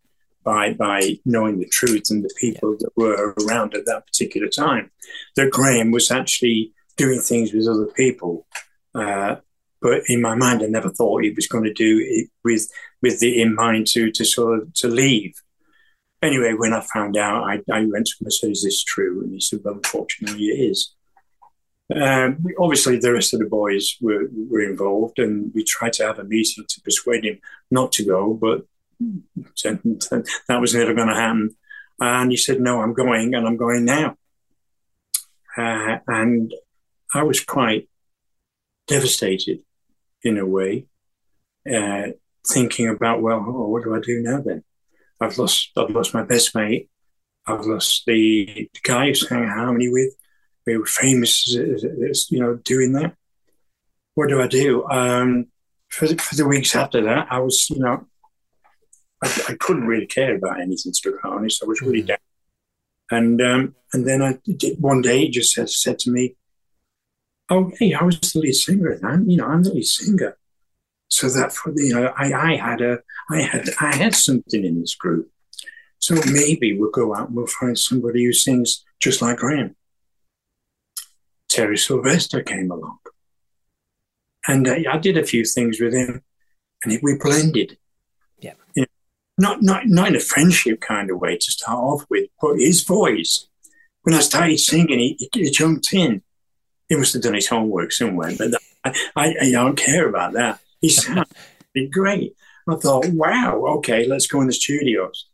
by by knowing the truth and the people that were around at that particular time. That Graham was actually doing things with other people, uh, but in my mind, I never thought he was going to do it with with the in mind to to sort of to leave. Anyway, when I found out, I, I went to him and said, "Is this true?" And he said, "Well, unfortunately, it is." Um, obviously, the rest of the boys were, were involved, and we tried to have a meeting to persuade him not to go, but that was never going to happen. And he said, No, I'm going, and I'm going now. Uh, and I was quite devastated in a way, uh, thinking about, well, oh, what do I do now then? I've lost, I've lost my best mate. I've lost the, the guy who sang harmony with. We were famous, you know, doing that. What do I do? Um, for the, for the weeks after that, I was, you know, I, I, couldn't really care about anything, to be honest. I was really mm-hmm. down. And um, and then I did, one day he just said, said to me, "Oh, hey, I was the lead singer. I'm, you know, I'm the lead singer." So that for you know, I, I had a, I had, I had something in this group. So maybe we'll go out and we'll find somebody who sings just like Graham. Terry Sylvester came along, and uh, I did a few things with him, and it, we blended. Yeah. You not not not in a friendship kind of way to start off with, but his voice. When I started singing, he, he jumped in. He must have done his homework somewhere, but I, I, I don't care about that. He sounded great. I thought, wow, okay, let's go in the studios.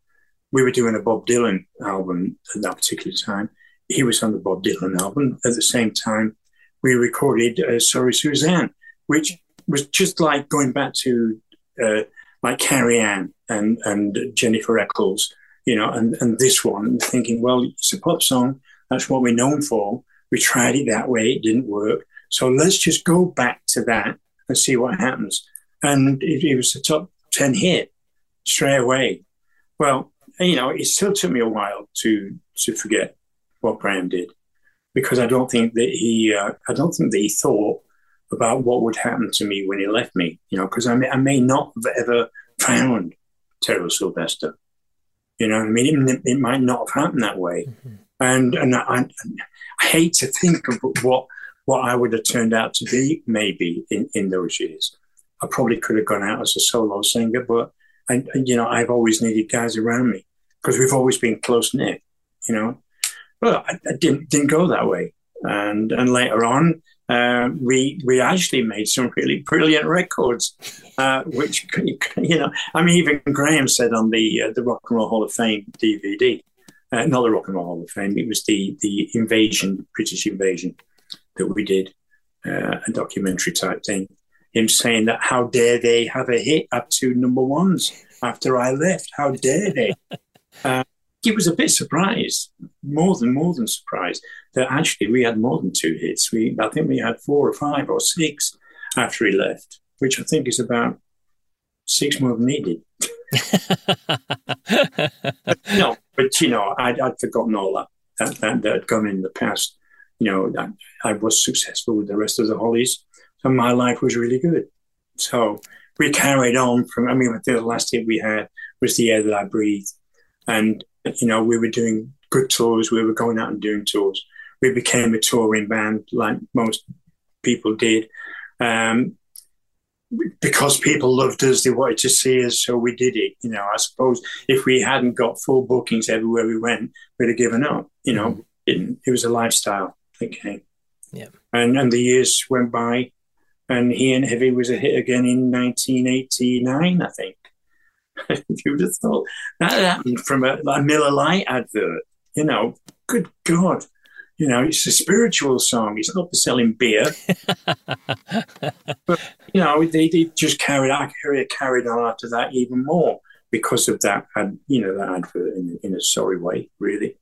We were doing a Bob Dylan album at that particular time. He was on the Bob Dylan album. At the same time, we recorded uh, Sorry Suzanne, which was just like going back to uh, like Carrie Anne and, and Jennifer Eccles, you know, and, and this one, thinking, well, it's a pop song. That's what we're known for. We tried it that way. It didn't work. So let's just go back to that and see what happens. And it, it was a top 10 hit straight away. Well, you know, it still took me a while to to forget what Graham did because I don't think that he uh, I don't think that he thought about what would happen to me when he left me. You know, because I may, I may not have ever found Terry Sylvester. You know, I mean, it, it, might not have happened that way, mm-hmm. and and I, I hate to think of what what I would have turned out to be maybe in, in those years. I probably could have gone out as a solo singer, but I, you know, I've always needed guys around me because we've always been close knit, you know. But I, I, didn't didn't go that way, and and later on, uh, we we actually made some really brilliant records, uh, which you know, I mean, even Graham said on the uh, the Rock and Roll Hall of Fame DVD, uh, not the Rock and Roll Hall of Fame, it was the the invasion, British invasion that we did, uh, a documentary type thing. Him saying that how dare they have a hit up to number ones after I left? How dare they? he was a bit surprised, more than more than surprised, that actually we had more than two hits. We I think we had four or five or six after he left, which I think is about six more than needed. no, but you know, I'd, I'd forgotten all that, that that that had gone in the past you know, I, I, was successful with the rest of the Hollies. So my life was really good. So we carried on from, I mean, the last hit we had was The Air That I Breathe. And, you know, we were doing good tours. We were going out and doing tours. We became a touring band like most people did. Um, because people loved us, they wanted to see us, so we did it. You know, I suppose if we hadn't got full bookings everywhere we went, we'd have given up. You know, mm. it, it was a lifestyle. Okay. Yeah. And and the years went by, and He Ain't Heavy was a hit again in 1989, I think. you would have thought that happened from a, a Miller Lite advert. You know, good God. You know, it's a spiritual song. It's not for selling beer. but, you know, they, they just carried on, carried on after that even more because of that, you know, that advert in, in a sorry way, really.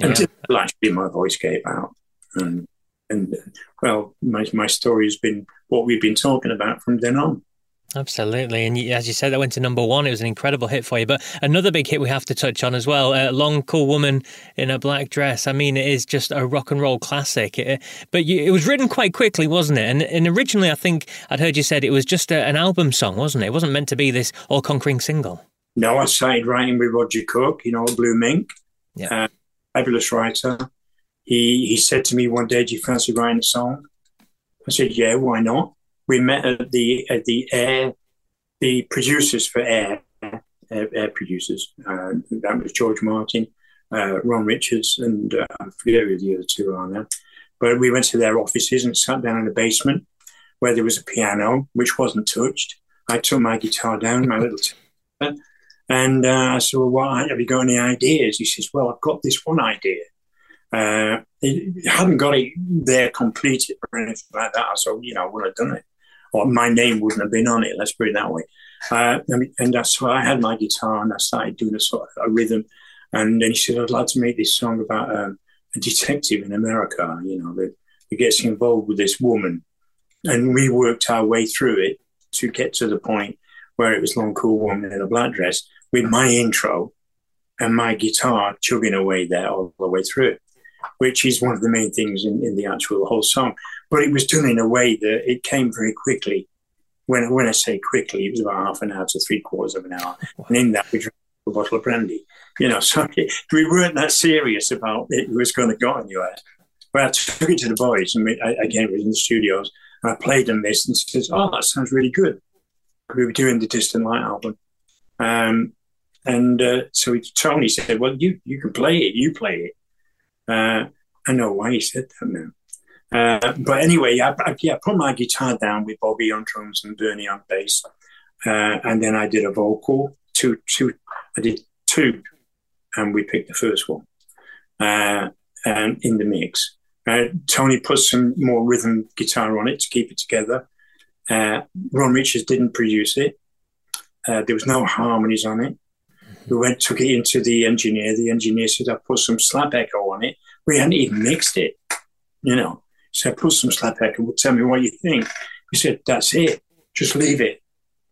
Yeah. Until actually my voice gave out. And, and well, my, my story has been what we've been talking about from then on. Absolutely. And as you said, that went to number one. It was an incredible hit for you. But another big hit we have to touch on as well uh, Long Cool Woman in a Black Dress. I mean, it is just a rock and roll classic. It, but you, it was written quite quickly, wasn't it? And, and originally, I think I'd heard you said it was just a, an album song, wasn't it? It wasn't meant to be this all conquering single. No, I started writing with Roger Cook, you know, Blue Mink. Yeah. Uh, fabulous writer. He he said to me one day, "Do you fancy writing a song?" I said, "Yeah, why not?" We met at the at the Air, the producers for Air, Air, Air producers. Uh, that was George Martin, uh, Ron Richards, and uh, I forget who the other two are now. But we went to their offices and sat down in the basement where there was a piano which wasn't touched. I took my guitar down, my little. T- and uh, I said, Well, have you got any ideas? He says, Well, I've got this one idea. Uh, hadn't got it there completed or anything like that. So, you know, I would have done it. Or my name wouldn't have been on it, let's put it that way. Uh, and that's why I had my guitar and I started doing a sort of a rhythm. And then he said, I'd like to make this song about um, a detective in America, you know, that, that gets involved with this woman. And we worked our way through it to get to the point where it was Long Cool Woman in a Black Dress with my intro and my guitar chugging away there all the way through which is one of the main things in, in the actual whole song. But it was done in a way that it came very quickly. When when I say quickly, it was about half an hour to three quarters of an hour, and in that we drank a bottle of brandy. You know, so we weren't that serious about it was going to go head. But I took it to the boys, and we, I, again, it was in the studios, and I played them this, and says, "Oh, that sounds really good." We were doing the Distant Light album, um, and uh, so Tony said, "Well, you you can play it. You play it." Uh, I know why he said that now. Uh, but anyway, I, I, yeah, put my guitar down with Bobby on drums and Bernie on bass. uh, and then I did a vocal. Two, two. I did two, and we picked the first one, uh, and in the mix. Uh, Tony put some more rhythm guitar on it to keep it together. Uh, Ron Richards didn't produce it. There was no harmonies on it. We went, took it into the engineer. The engineer said, I put some slap echo on it. We hadn't even mixed it, you know. So I put some slap echo. Well, tell me what you think. He said, that's it. Just leave it.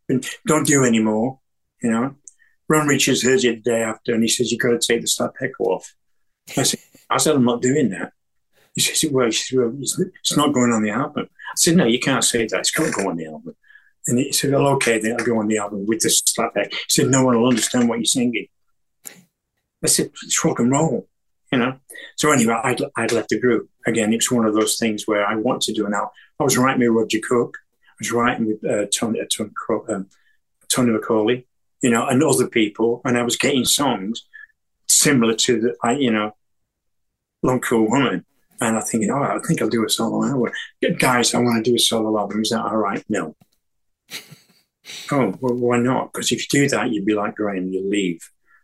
And don't do any more, you know. Ron Richards heard it the day after and he says, you've got to take the slap echo off. I said, I said, I'm not doing that. He says, well, he says, well, it's not going on the album. I said, no, you can't say that. It's got to go on the album. And he said, well, okay, then I'll go on the album with the slapback. He said, no one will understand what you're singing. I said, it's rock and roll, you know? So anyway, I'd, I'd left the group. Again, it's one of those things where I want to do an album. I was writing with Roger Cook. I was writing with uh, Tony, uh, Tony, um, Tony Macaulay, you know, and other people. And I was getting songs similar to the, I, you know, Long Cool Woman. And I'm thinking, oh, I think I'll do a solo album. Guys, I want to do a solo album. Is that all right? No. oh, well, why not? Because if you do that, you'd be like Graham, you leave.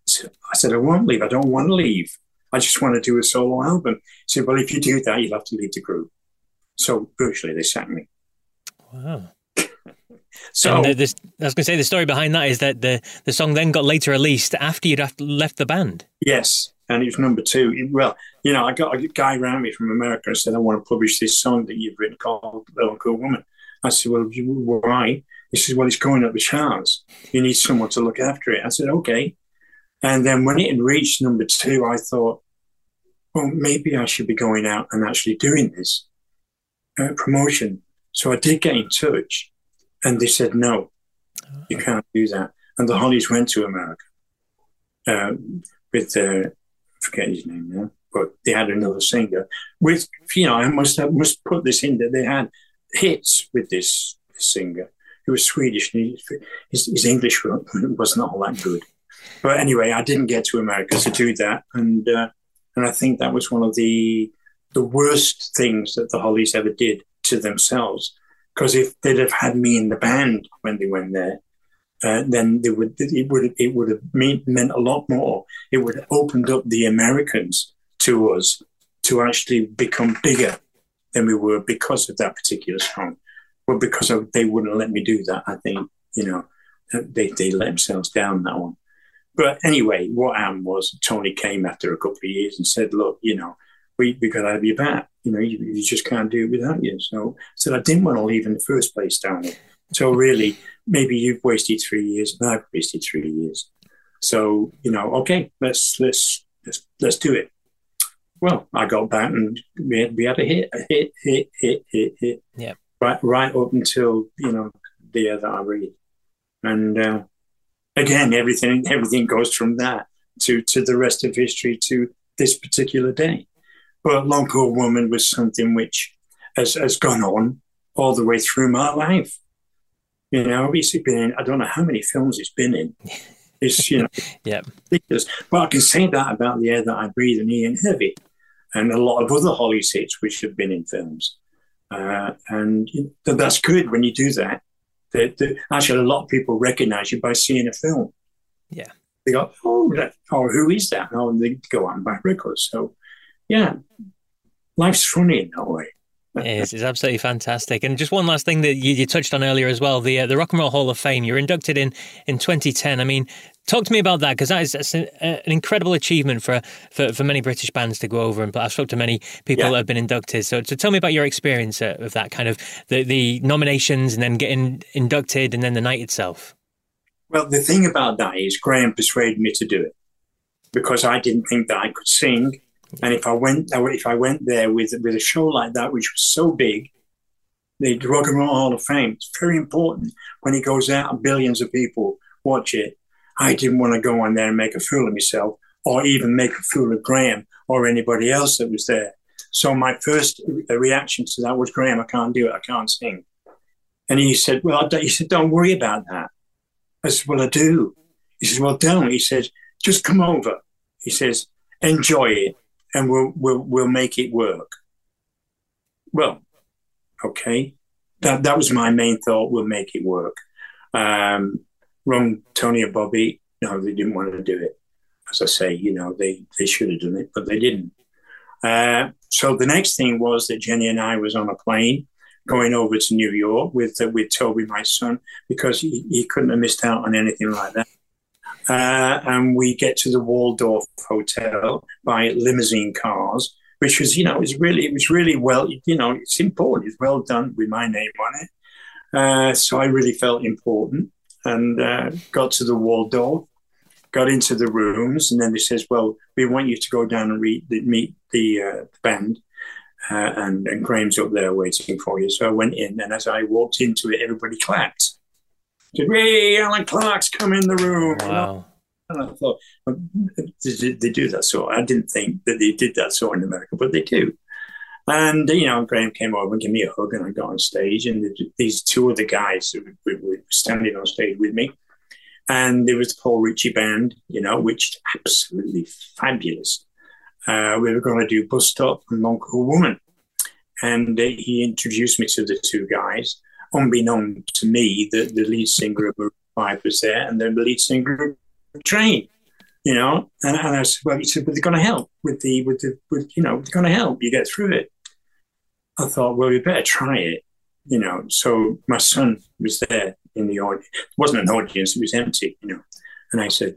So I said, I won't leave. I don't want to leave. I just want to do a solo album. He said, well, if you do that, you'll have to leave the group. So virtually, they sacked me. Wow. So the, this, I was going to say the story behind that is that the the song then got later released after you'd left the band. Yes, and it was number two. Well, you know, I got a guy around me from America and said, "I want to publish this song that you've written called "Little Cool Woman." I said, "Well, why?" He says, "Well, it's going up the charts. You need someone to look after it." I said, "Okay." And then when it had reached number two, I thought, well, maybe I should be going out and actually doing this uh, promotion. So I did get in touch and they said, no, you can't do that. And the Hollies went to America uh, with, uh, I forget his name now, but they had another singer. With, you know, I must have, must put this in that they had hits with this, singer. He was Swedish. And his, his English was not all that good. But anyway, I didn't get to America to do that, and uh, and I think that was one of the the worst things that the Hollies ever did to themselves because if they'd have had me in the band when they went there, uh, then they would it would it would have mean, meant a lot more. It would have opened up the Americans to us to actually become bigger than we were because of that particular song. Well, because of, they wouldn't let me do that. I think you know they they let themselves down that one. But anyway, what happened was Tony came after a couple of years and said, "Look, you know, we, we got to have you back. You know, you, you, just can't do it without you. So I said, I didn't want to leave in the first place, Tony. So really, maybe you've wasted three years and I've wasted three years. So, you know, okay, let's, let's, let's, let's do it. Well, I got back and we had, we had a hit, a hit, hit, hit, hit, hit. Yeah. Right, right up until, you know, the year that I read. And, uh, again, everything, everything goes from that to, to the rest of history to this particular day. But Long Cool Woman was something which has, has gone on all the way through my life. You know, it's been in, I don't know how many films it's been in. It's, you know, yeah. ridiculous. But I can say that about The Air That I Breathe and He Ain't Heavy and a lot of other Holly hits which have been in films. Uh, and that's good when you do that. That, actually, a lot of people recognize you by seeing a film. Yeah. They go, oh, that, oh, who is that? Oh, and they go on by records. So yeah, life's funny in that way. It is. It's absolutely fantastic. And just one last thing that you, you touched on earlier as well the uh, the Rock and Roll Hall of Fame. You're inducted in in 2010. I mean, talk to me about that because that is that's an, an, incredible achievement for, for, for many British bands to go over. And I've spoken to many people yeah. that have been inducted. So, so tell me about your experience uh, of that kind of the, the nominations and then getting inducted and then the night itself. Well, the thing about that is Graham persuaded me to do it because I didn't think that I could sing and if I went, if I went there with with a show like that, which was so big, the Rock and Roll Hall of Fame, it's very important when it goes out and billions of people watch it. I didn't want to go on there and make a fool of myself, or even make a fool of Graham or anybody else that was there. So my first reaction to that was, Graham, I can't do it. I can't sing. And he said, Well, he said, don't worry about that. I said, Well, I do. He says, Well, don't. He says, Just come over. He says, Enjoy it and we'll we'll we'll make it work. Well, okay. That that was my main thought. We'll make it work. Um, Ron, Tony, and Bobby, no, they didn't want to do it. As I say, you know, they, they should have done it, but they didn't. Uh, so the next thing was that Jenny and I was on a plane going over to New York with uh, with Toby, my son, because he, he couldn't have missed out on anything like that. Uh, and we get to the Waldorf Hotel by limousine cars, which was, you know, it was really, it was really well, you know, it's important. It's well done with my name on it. Uh, so I really felt important and uh, got to the Waldorf, got into the rooms, and then they says, "Well, we want you to go down and meet the, uh, band." Uh, and, and Graham's up there waiting for you. So I went in, and as I walked into it, everybody clapped. "Hey, Allan Clarke's come in the room!" Wow. And I thought, they do that so? I didn't think that they did that so in America, but they do. And, you know, Graham came over and gave me a hug, and I got on stage. And these two other guys were standing on stage with me. And there was the Paul Ritchie band, you know, which absolutely fabulous. Uh, we were going to do Bus Stop and Long Cool Woman. And uh, he introduced me to the two guys, unbeknown to me that the lead singer of Maroon 5 was there and then the lead singer of Train you know. And, and I said, well, he said, but they're going to help with the, with the, with, you know, they're going to help you get through it. I thought, well, we better try it, you know. So my son was there in the audience. It wasn't an audience, it was empty, you know. And I said,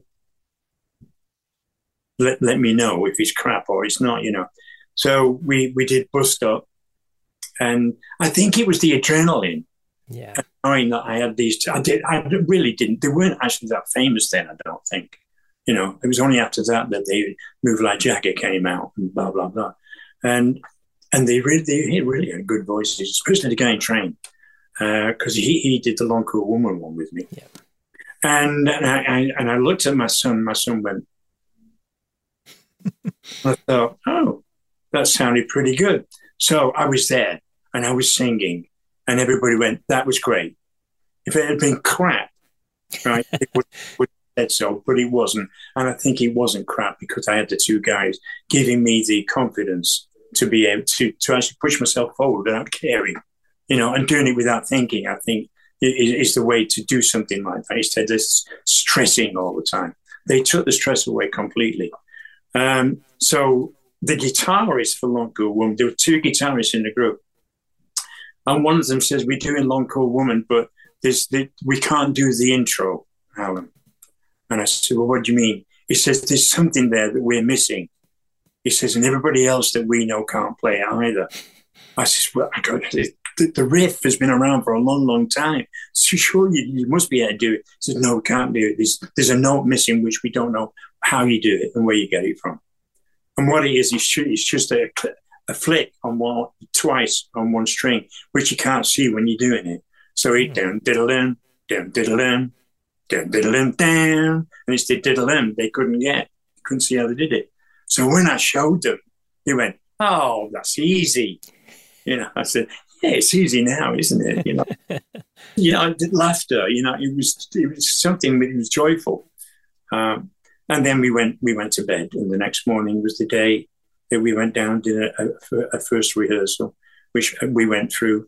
let, let me know if it's crap or it's not, you know. So we, we did Bus Stop. And I think it was the adrenaline. Yeah. Knowing that I had these, two, I did, I really didn't, they weren't actually that famous then, I don't think. You know, it was only after that that they Move Like Jagger came out and blah, blah, blah. And and they really, they really had good voices, especially the guy in Train, because uh, he, he did the Long Cool Woman one with me. Yeah. And, and I, I, and I looked at my son. My son went. I thought, oh, that sounded pretty good. So I was there and I was singing, and everybody went, "That was great." If it had been crap, right, it would, would said so, but it wasn't. And I think it wasn't crap because I had the two guys giving me the confidence to be able to, to actually push myself forward without caring, you know, and doing it without thinking, I think is, is the way to do something like that instead of stressing all the time. They took the stress away completely. Um, so the guitarist for Long Cool Woman, there were two guitarists in the group. And one of them says, We're doing Long Cool Woman, but there's the, we can't do the intro, Allan. And I said, Well, what do you mean? He says, There's something there that we're missing. He says, and everybody else that we know can't play it either. I says, well, I go, the, the riff has been around for a long, long time. So sure, you, you must be able to do it. He says, no, we can't do it. There's, there's a note missing, which we don't know how you do it and where you get it from. And what it is, it's just a, a flick on one, twice on one string, which you can't see when you're doing it. So he down, diddle in, down, diddle in, down, diddle in, down. And it's the diddle in they couldn't get. Couldn't see how they did it. So when I showed them, they went, "Oh, that's easy." You know, I said, "Yeah, it's easy now, isn't it?" You know, you know, laughter. You know, it was it was something that was joyful. Um, and then we went we went to bed, and the next morning was the day that we went down did a, a, a first rehearsal, which we went through,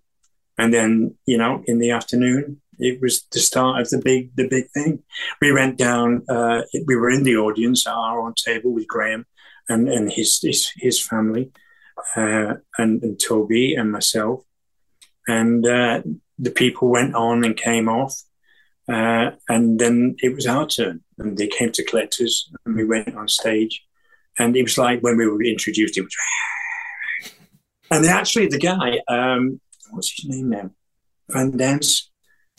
and then you know in the afternoon it was the start of the big the big thing. We went down. Uh, we were in the audience at our own table with Graham and, and his, his, his family, uh, and, and, Toby and myself. And uh, the people went on and came off. Uh, and then it was our turn. And they came to collect us, and we went on stage. And it was like when we were introduced, it was. And actually, the guy, um, what's his name now? Van Zandt.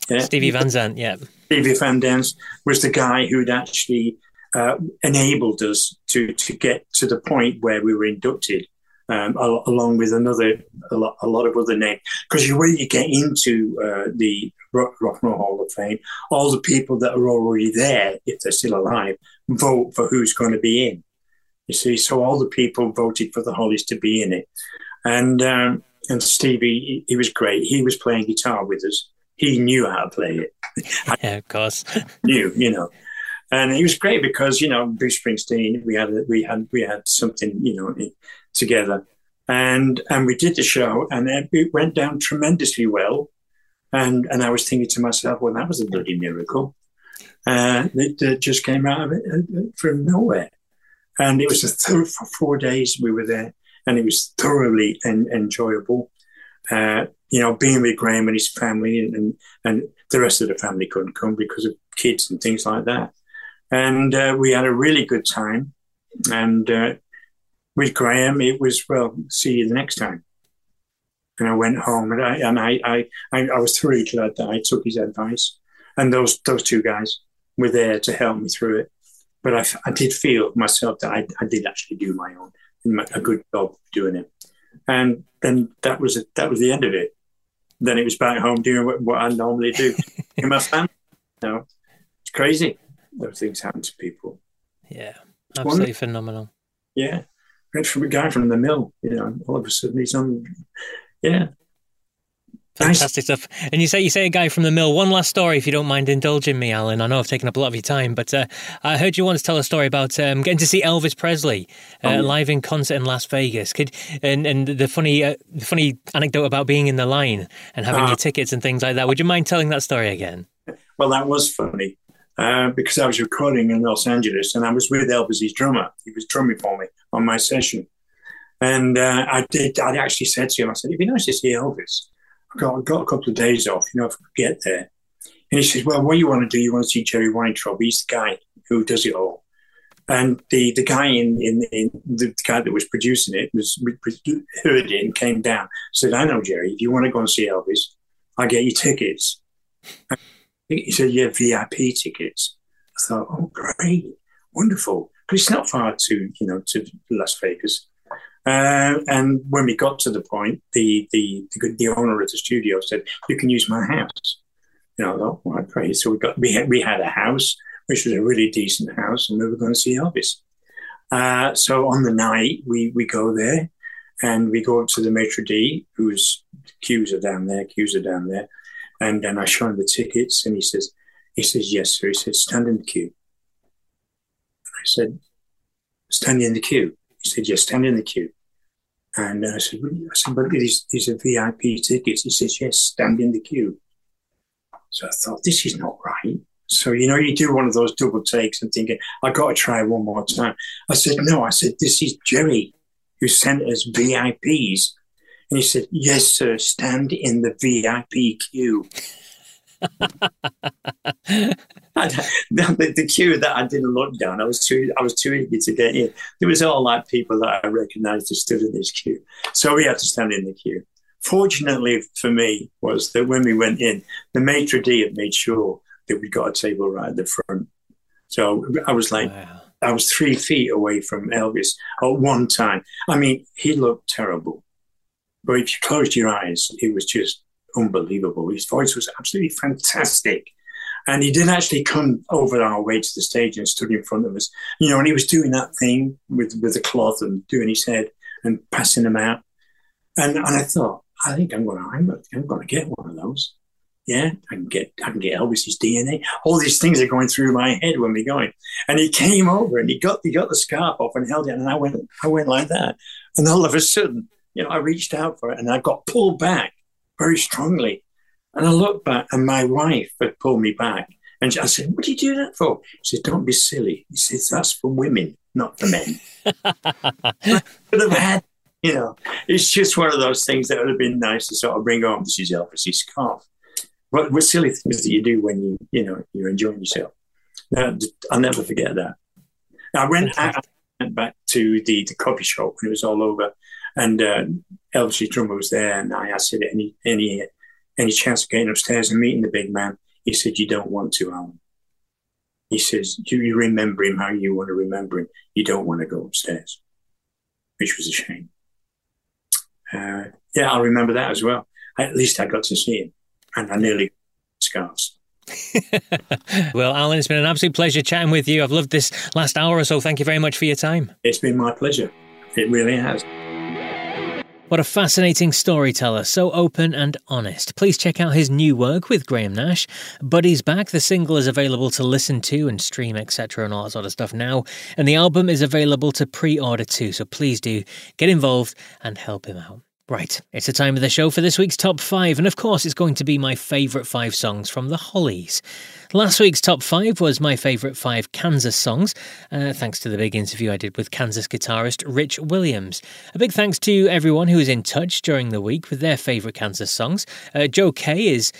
Yeah. Stevie Van Zandt, yeah. Stevie Van Zandt was the guy who'd actually uh, enabled us to to get to the point where we were inducted, um, along with another a lot, a lot of other names. Because when you get into uh, the Rock, Rock and Roll Hall of Fame, all the people that are already there, if they're still alive, vote for who's going to be in. You see, so all the people voted for the Hollies to be in it, and um, and Stevie, he, he was great. He was playing guitar with us. He knew how to play it. yeah, of course. knew, you know and it was great because you know Bruce Springsteen, we had we had we had something you know together, and and we did the show, and it went down tremendously well, And and I was thinking to myself, well, that was a bloody miracle. Uh, just came out of it uh, from nowhere. And it was a th- for four days we were there, and it was thoroughly en- enjoyable. Uh, you know, being with Graham and his family, and, and, and the rest of the family couldn't come because of kids and things like that. And uh, we had a really good time. And uh, with Graham, it was well, see you the next time. And I went home, and I and I I, I, was thoroughly glad that I took his advice. And those those two guys were there to help me through it. But I, I did feel myself that I, I did actually do my own a good job doing it. And then that was it. That was the end of it. Then it was back home doing what, what I normally do in my family. You know, it's crazy. Those things happen to people. Yeah, absolutely phenomenal. Yeah, went from a guy from the mill. You know, all of a sudden he's on. Yeah, Fantastic stuff. And you say you say a guy from the mill. One last story, if you don't mind indulging me, Allan. I know I've taken up a lot of your time, but uh, I heard you once tell a story about um, getting to see Elvis Presley uh, oh, live in concert in Las Vegas. Could and and the funny uh, funny anecdote about being in the line and having your uh-huh. tickets and things like that. Would you mind telling that story again? Well, that was funny uh, because I was recording in Los Angeles and I was with Elvis's drummer. He was drumming for me on my session, and uh, I did. I actually said to him, I said, "It'd be nice to see Elvis." Got, got a couple of days off, you know, if I could get there. And he says, Well, what do you want to do, you want to see Jerry Weintraub. He's the guy who does it all. And the, the guy in, in, in the guy that was producing it was heard it and came down. Said, I know Jerry. If you want to go and see Elvis, I'll get you tickets. And he said, Yeah, VIP tickets. I thought, Oh, great, wonderful. Because it's not far to you know to Las Vegas. Uh, and when we got to the point, the, the, the the owner of the studio said, "You can use my house." You know, oh, well, great. So we got we had we had a house, which was a really decent house, and we were going to see Elvis. Uh, so on the night, we we go there, and we go up to the maitre d, whose queues are down there, queues are down there, and then I show him the tickets, and he says, he says, "Yes, sir." He says, "Stand in the queue." I said, "Stand in the queue." He said, "Yes, stand in the queue." And I said, I said, but these, these are VIP tickets. He says, yes, stand in the queue. So I thought, this is not right. So, you know, you do one of those double takes and thinking, I got to try one more time. I said, no, I said, this is Jerry who sent us VIPs. And he said, yes, sir, stand in the VIP queue. The, the, queue that I didn't look down, I was too I was too eager to get in. There was all like people that I recognised who stood in this queue, so we had to stand in the queue. Fortunately for me, was that when we went in, the maitre d had made sure that we got a table right at the front. So I was like, wow. I was three feet away from Elvis at one time. I mean, he looked terrible, but if you closed your eyes, it was just unbelievable. His voice was absolutely fantastic. And he did actually come over our way to the stage and stood in front of us, you know, and he was doing that thing with, with the cloth and doing his head and passing them out. And, and I thought, I think I'm to, I'm, I'm to get one of those. Yeah, I can get, I can get Elvis's DNA. All these things are going through my head when we're going. And he came over and he got, he got the scarf off and held it. And I went, I went like that. And all of a sudden, you know, I reached out for it and I got pulled back very strongly. And I looked back, and my wife had pulled me back. And I said, What do you do that for? She said, Don't be silly. He says, That's for women, not for men. could have had, you know, it's just one of those things that would have been nice to sort of bring home. This is Elvis's scarf. What, what silly things that you do when you, you know, you're enjoying yourself. Now, I'll never forget that. I went, I went back to the, the coffee shop when it was all over. And uh, Elvis's drummer was there, and I asked him any any any chance of getting upstairs and meeting the big man. He said, "You don't want to, Allan." He says, "Do you remember him how you want to remember him? You don't want to go upstairs," which was a shame. Uh, yeah, I remember that as well. At least I got to see him, and I nearly scars. well, Allan, it's been an absolute pleasure chatting with you. I've loved this last hour or so. Thank you very much for your time. It's been my pleasure. It really has. What a fascinating storyteller, so open and honest. Please check out his new work with Graham Nash. Buddy's Back, the single is available to listen to and stream, etc., and all that sort of stuff now. And the album is available to pre order too, so please do get involved and help him out. Right, it's the time of the show for this week's top five, and of course, it's going to be my favourite five songs from the Hollies. Last week's top five was my favourite five Kansas songs, uh, thanks to the big interview I did with Kansas guitarist Rich Williams. A big thanks to everyone who was in touch during the week with their favourite Kansas songs. Uh, Joe Kay is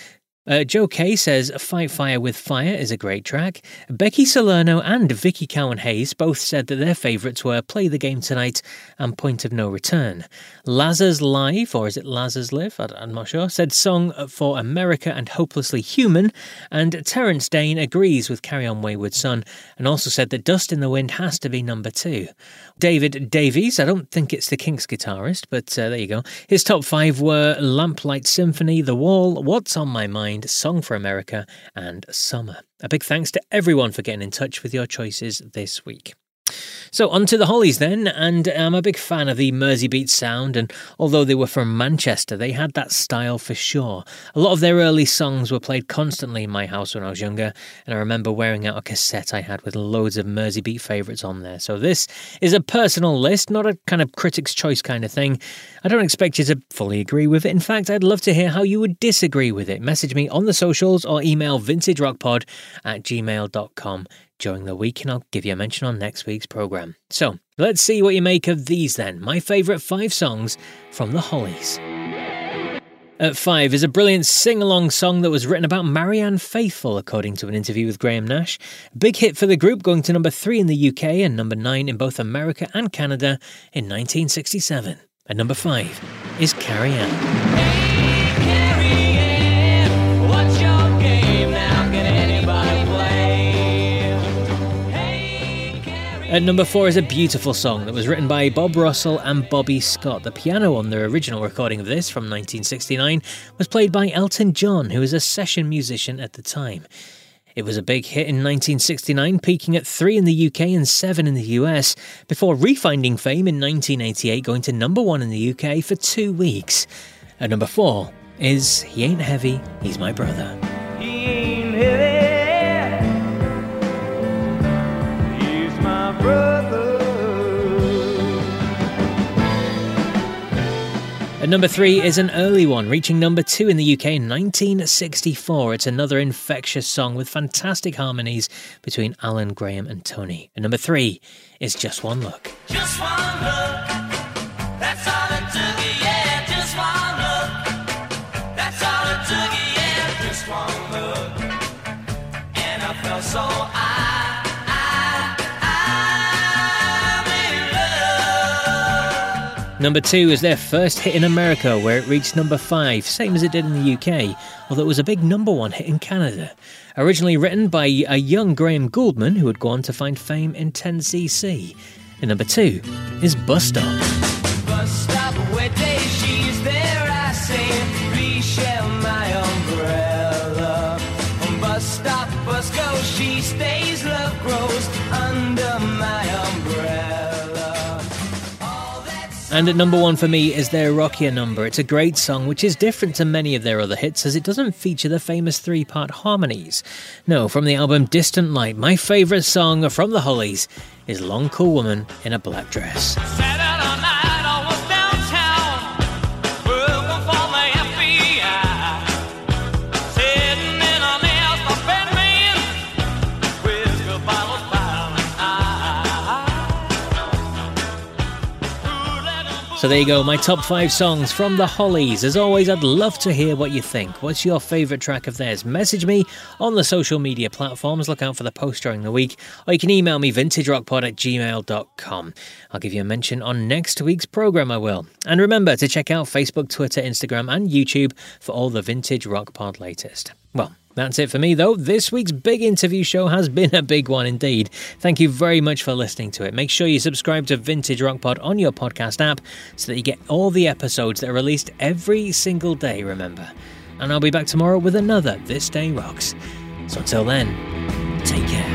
uh, Joe Kay says Fight Fire with Fire is a great track. Becky Salerno and Vicky Cowan Hayes both said that their favourites were Play the Game Tonight and Point of No Return. Lazar's Live, or is it Lazar's Live? I'm not sure, said Song for America and Hopelessly Human. And Terence Dane agrees with Carry On Wayward Son and also said that Dust in the Wind has to be number two. David Davies, I don't think it's the Kinks guitarist, but uh, there you go. His top five were Lamplight Symphony, The Wall, What's on My Mind, Song for America, and Summer. A big thanks to everyone for getting in touch with your choices this week. So, on to the Hollies then, and I'm a big fan of the Merseybeat sound, and although they were from Manchester, they had that style for sure. A lot of their early songs were played constantly in my house when I was younger, and I remember wearing out a cassette I had with loads of Merseybeat favourites on there. So, this is a personal list, not a kind of critic's choice kind of thing. I don't expect you to fully agree with it. In fact, I'd love to hear how you would disagree with it. Message me on the socials or email vintagerockpod at gmail.com during the week, and I'll give you a mention on next week's programme. So, let's see what you make of these then. My favourite five songs from the Hollies. At five is a brilliant sing along song that was written about Marianne Faithfull, according to an interview with Graham Nash. Big hit for the group, going to number three in the UK and number nine in both America and Canada in 1967. At number five is Carrie Anne. At number four is a beautiful song that was written by Bob Russell and Bobby Scott. The piano on the original recording of this from 1969 was played by Elton John, who was a session musician at the time. It was a big hit in 1969, peaking at three in the UK and seven in the US, before refinding fame in 1988, going to number one in the UK for two weeks. At number four is He Ain't Heavy, He's My Brother. He At number three is an early one, reaching number two in the UK in 1964. It's another infectious song with fantastic harmonies between Allan, Graham, and Tony. And number three is Just One Look. Just one look. Number two is their first hit in America, where it reached number five, same as it did in the UK, although it was a big number one hit in Canada. Originally written by a young Graham Gouldman, who would go on to find fame in 10cc. And number two is Bus Stop. And at number one for me is their Rockier number. It's a great song, which is different to many of their other hits as it doesn't feature the famous three part harmonies. No, from the album Distant Light, my favourite song from the Hollies is Long Cool Woman in a Black Dress. So there you go, my top five songs from the Hollies. As always, I'd love to hear what you think. What's your favourite track of theirs? Message me on the social media platforms. Look out for the post during the week. Or you can email me vintagerockpod at gmail.com. I'll give you a mention on next week's programme, I will. And remember to check out Facebook, Twitter, Instagram, and YouTube for all the Vintage Rock Pod latest. Well, that's it for me, though. This week's big interview show has been a big one indeed. Thank you very much for listening to it. Make sure you subscribe to Vintage Rock Pod on your podcast app so that you get all the episodes that are released every single day, remember. And I'll be back tomorrow with another This Day Rocks. So until then, take care.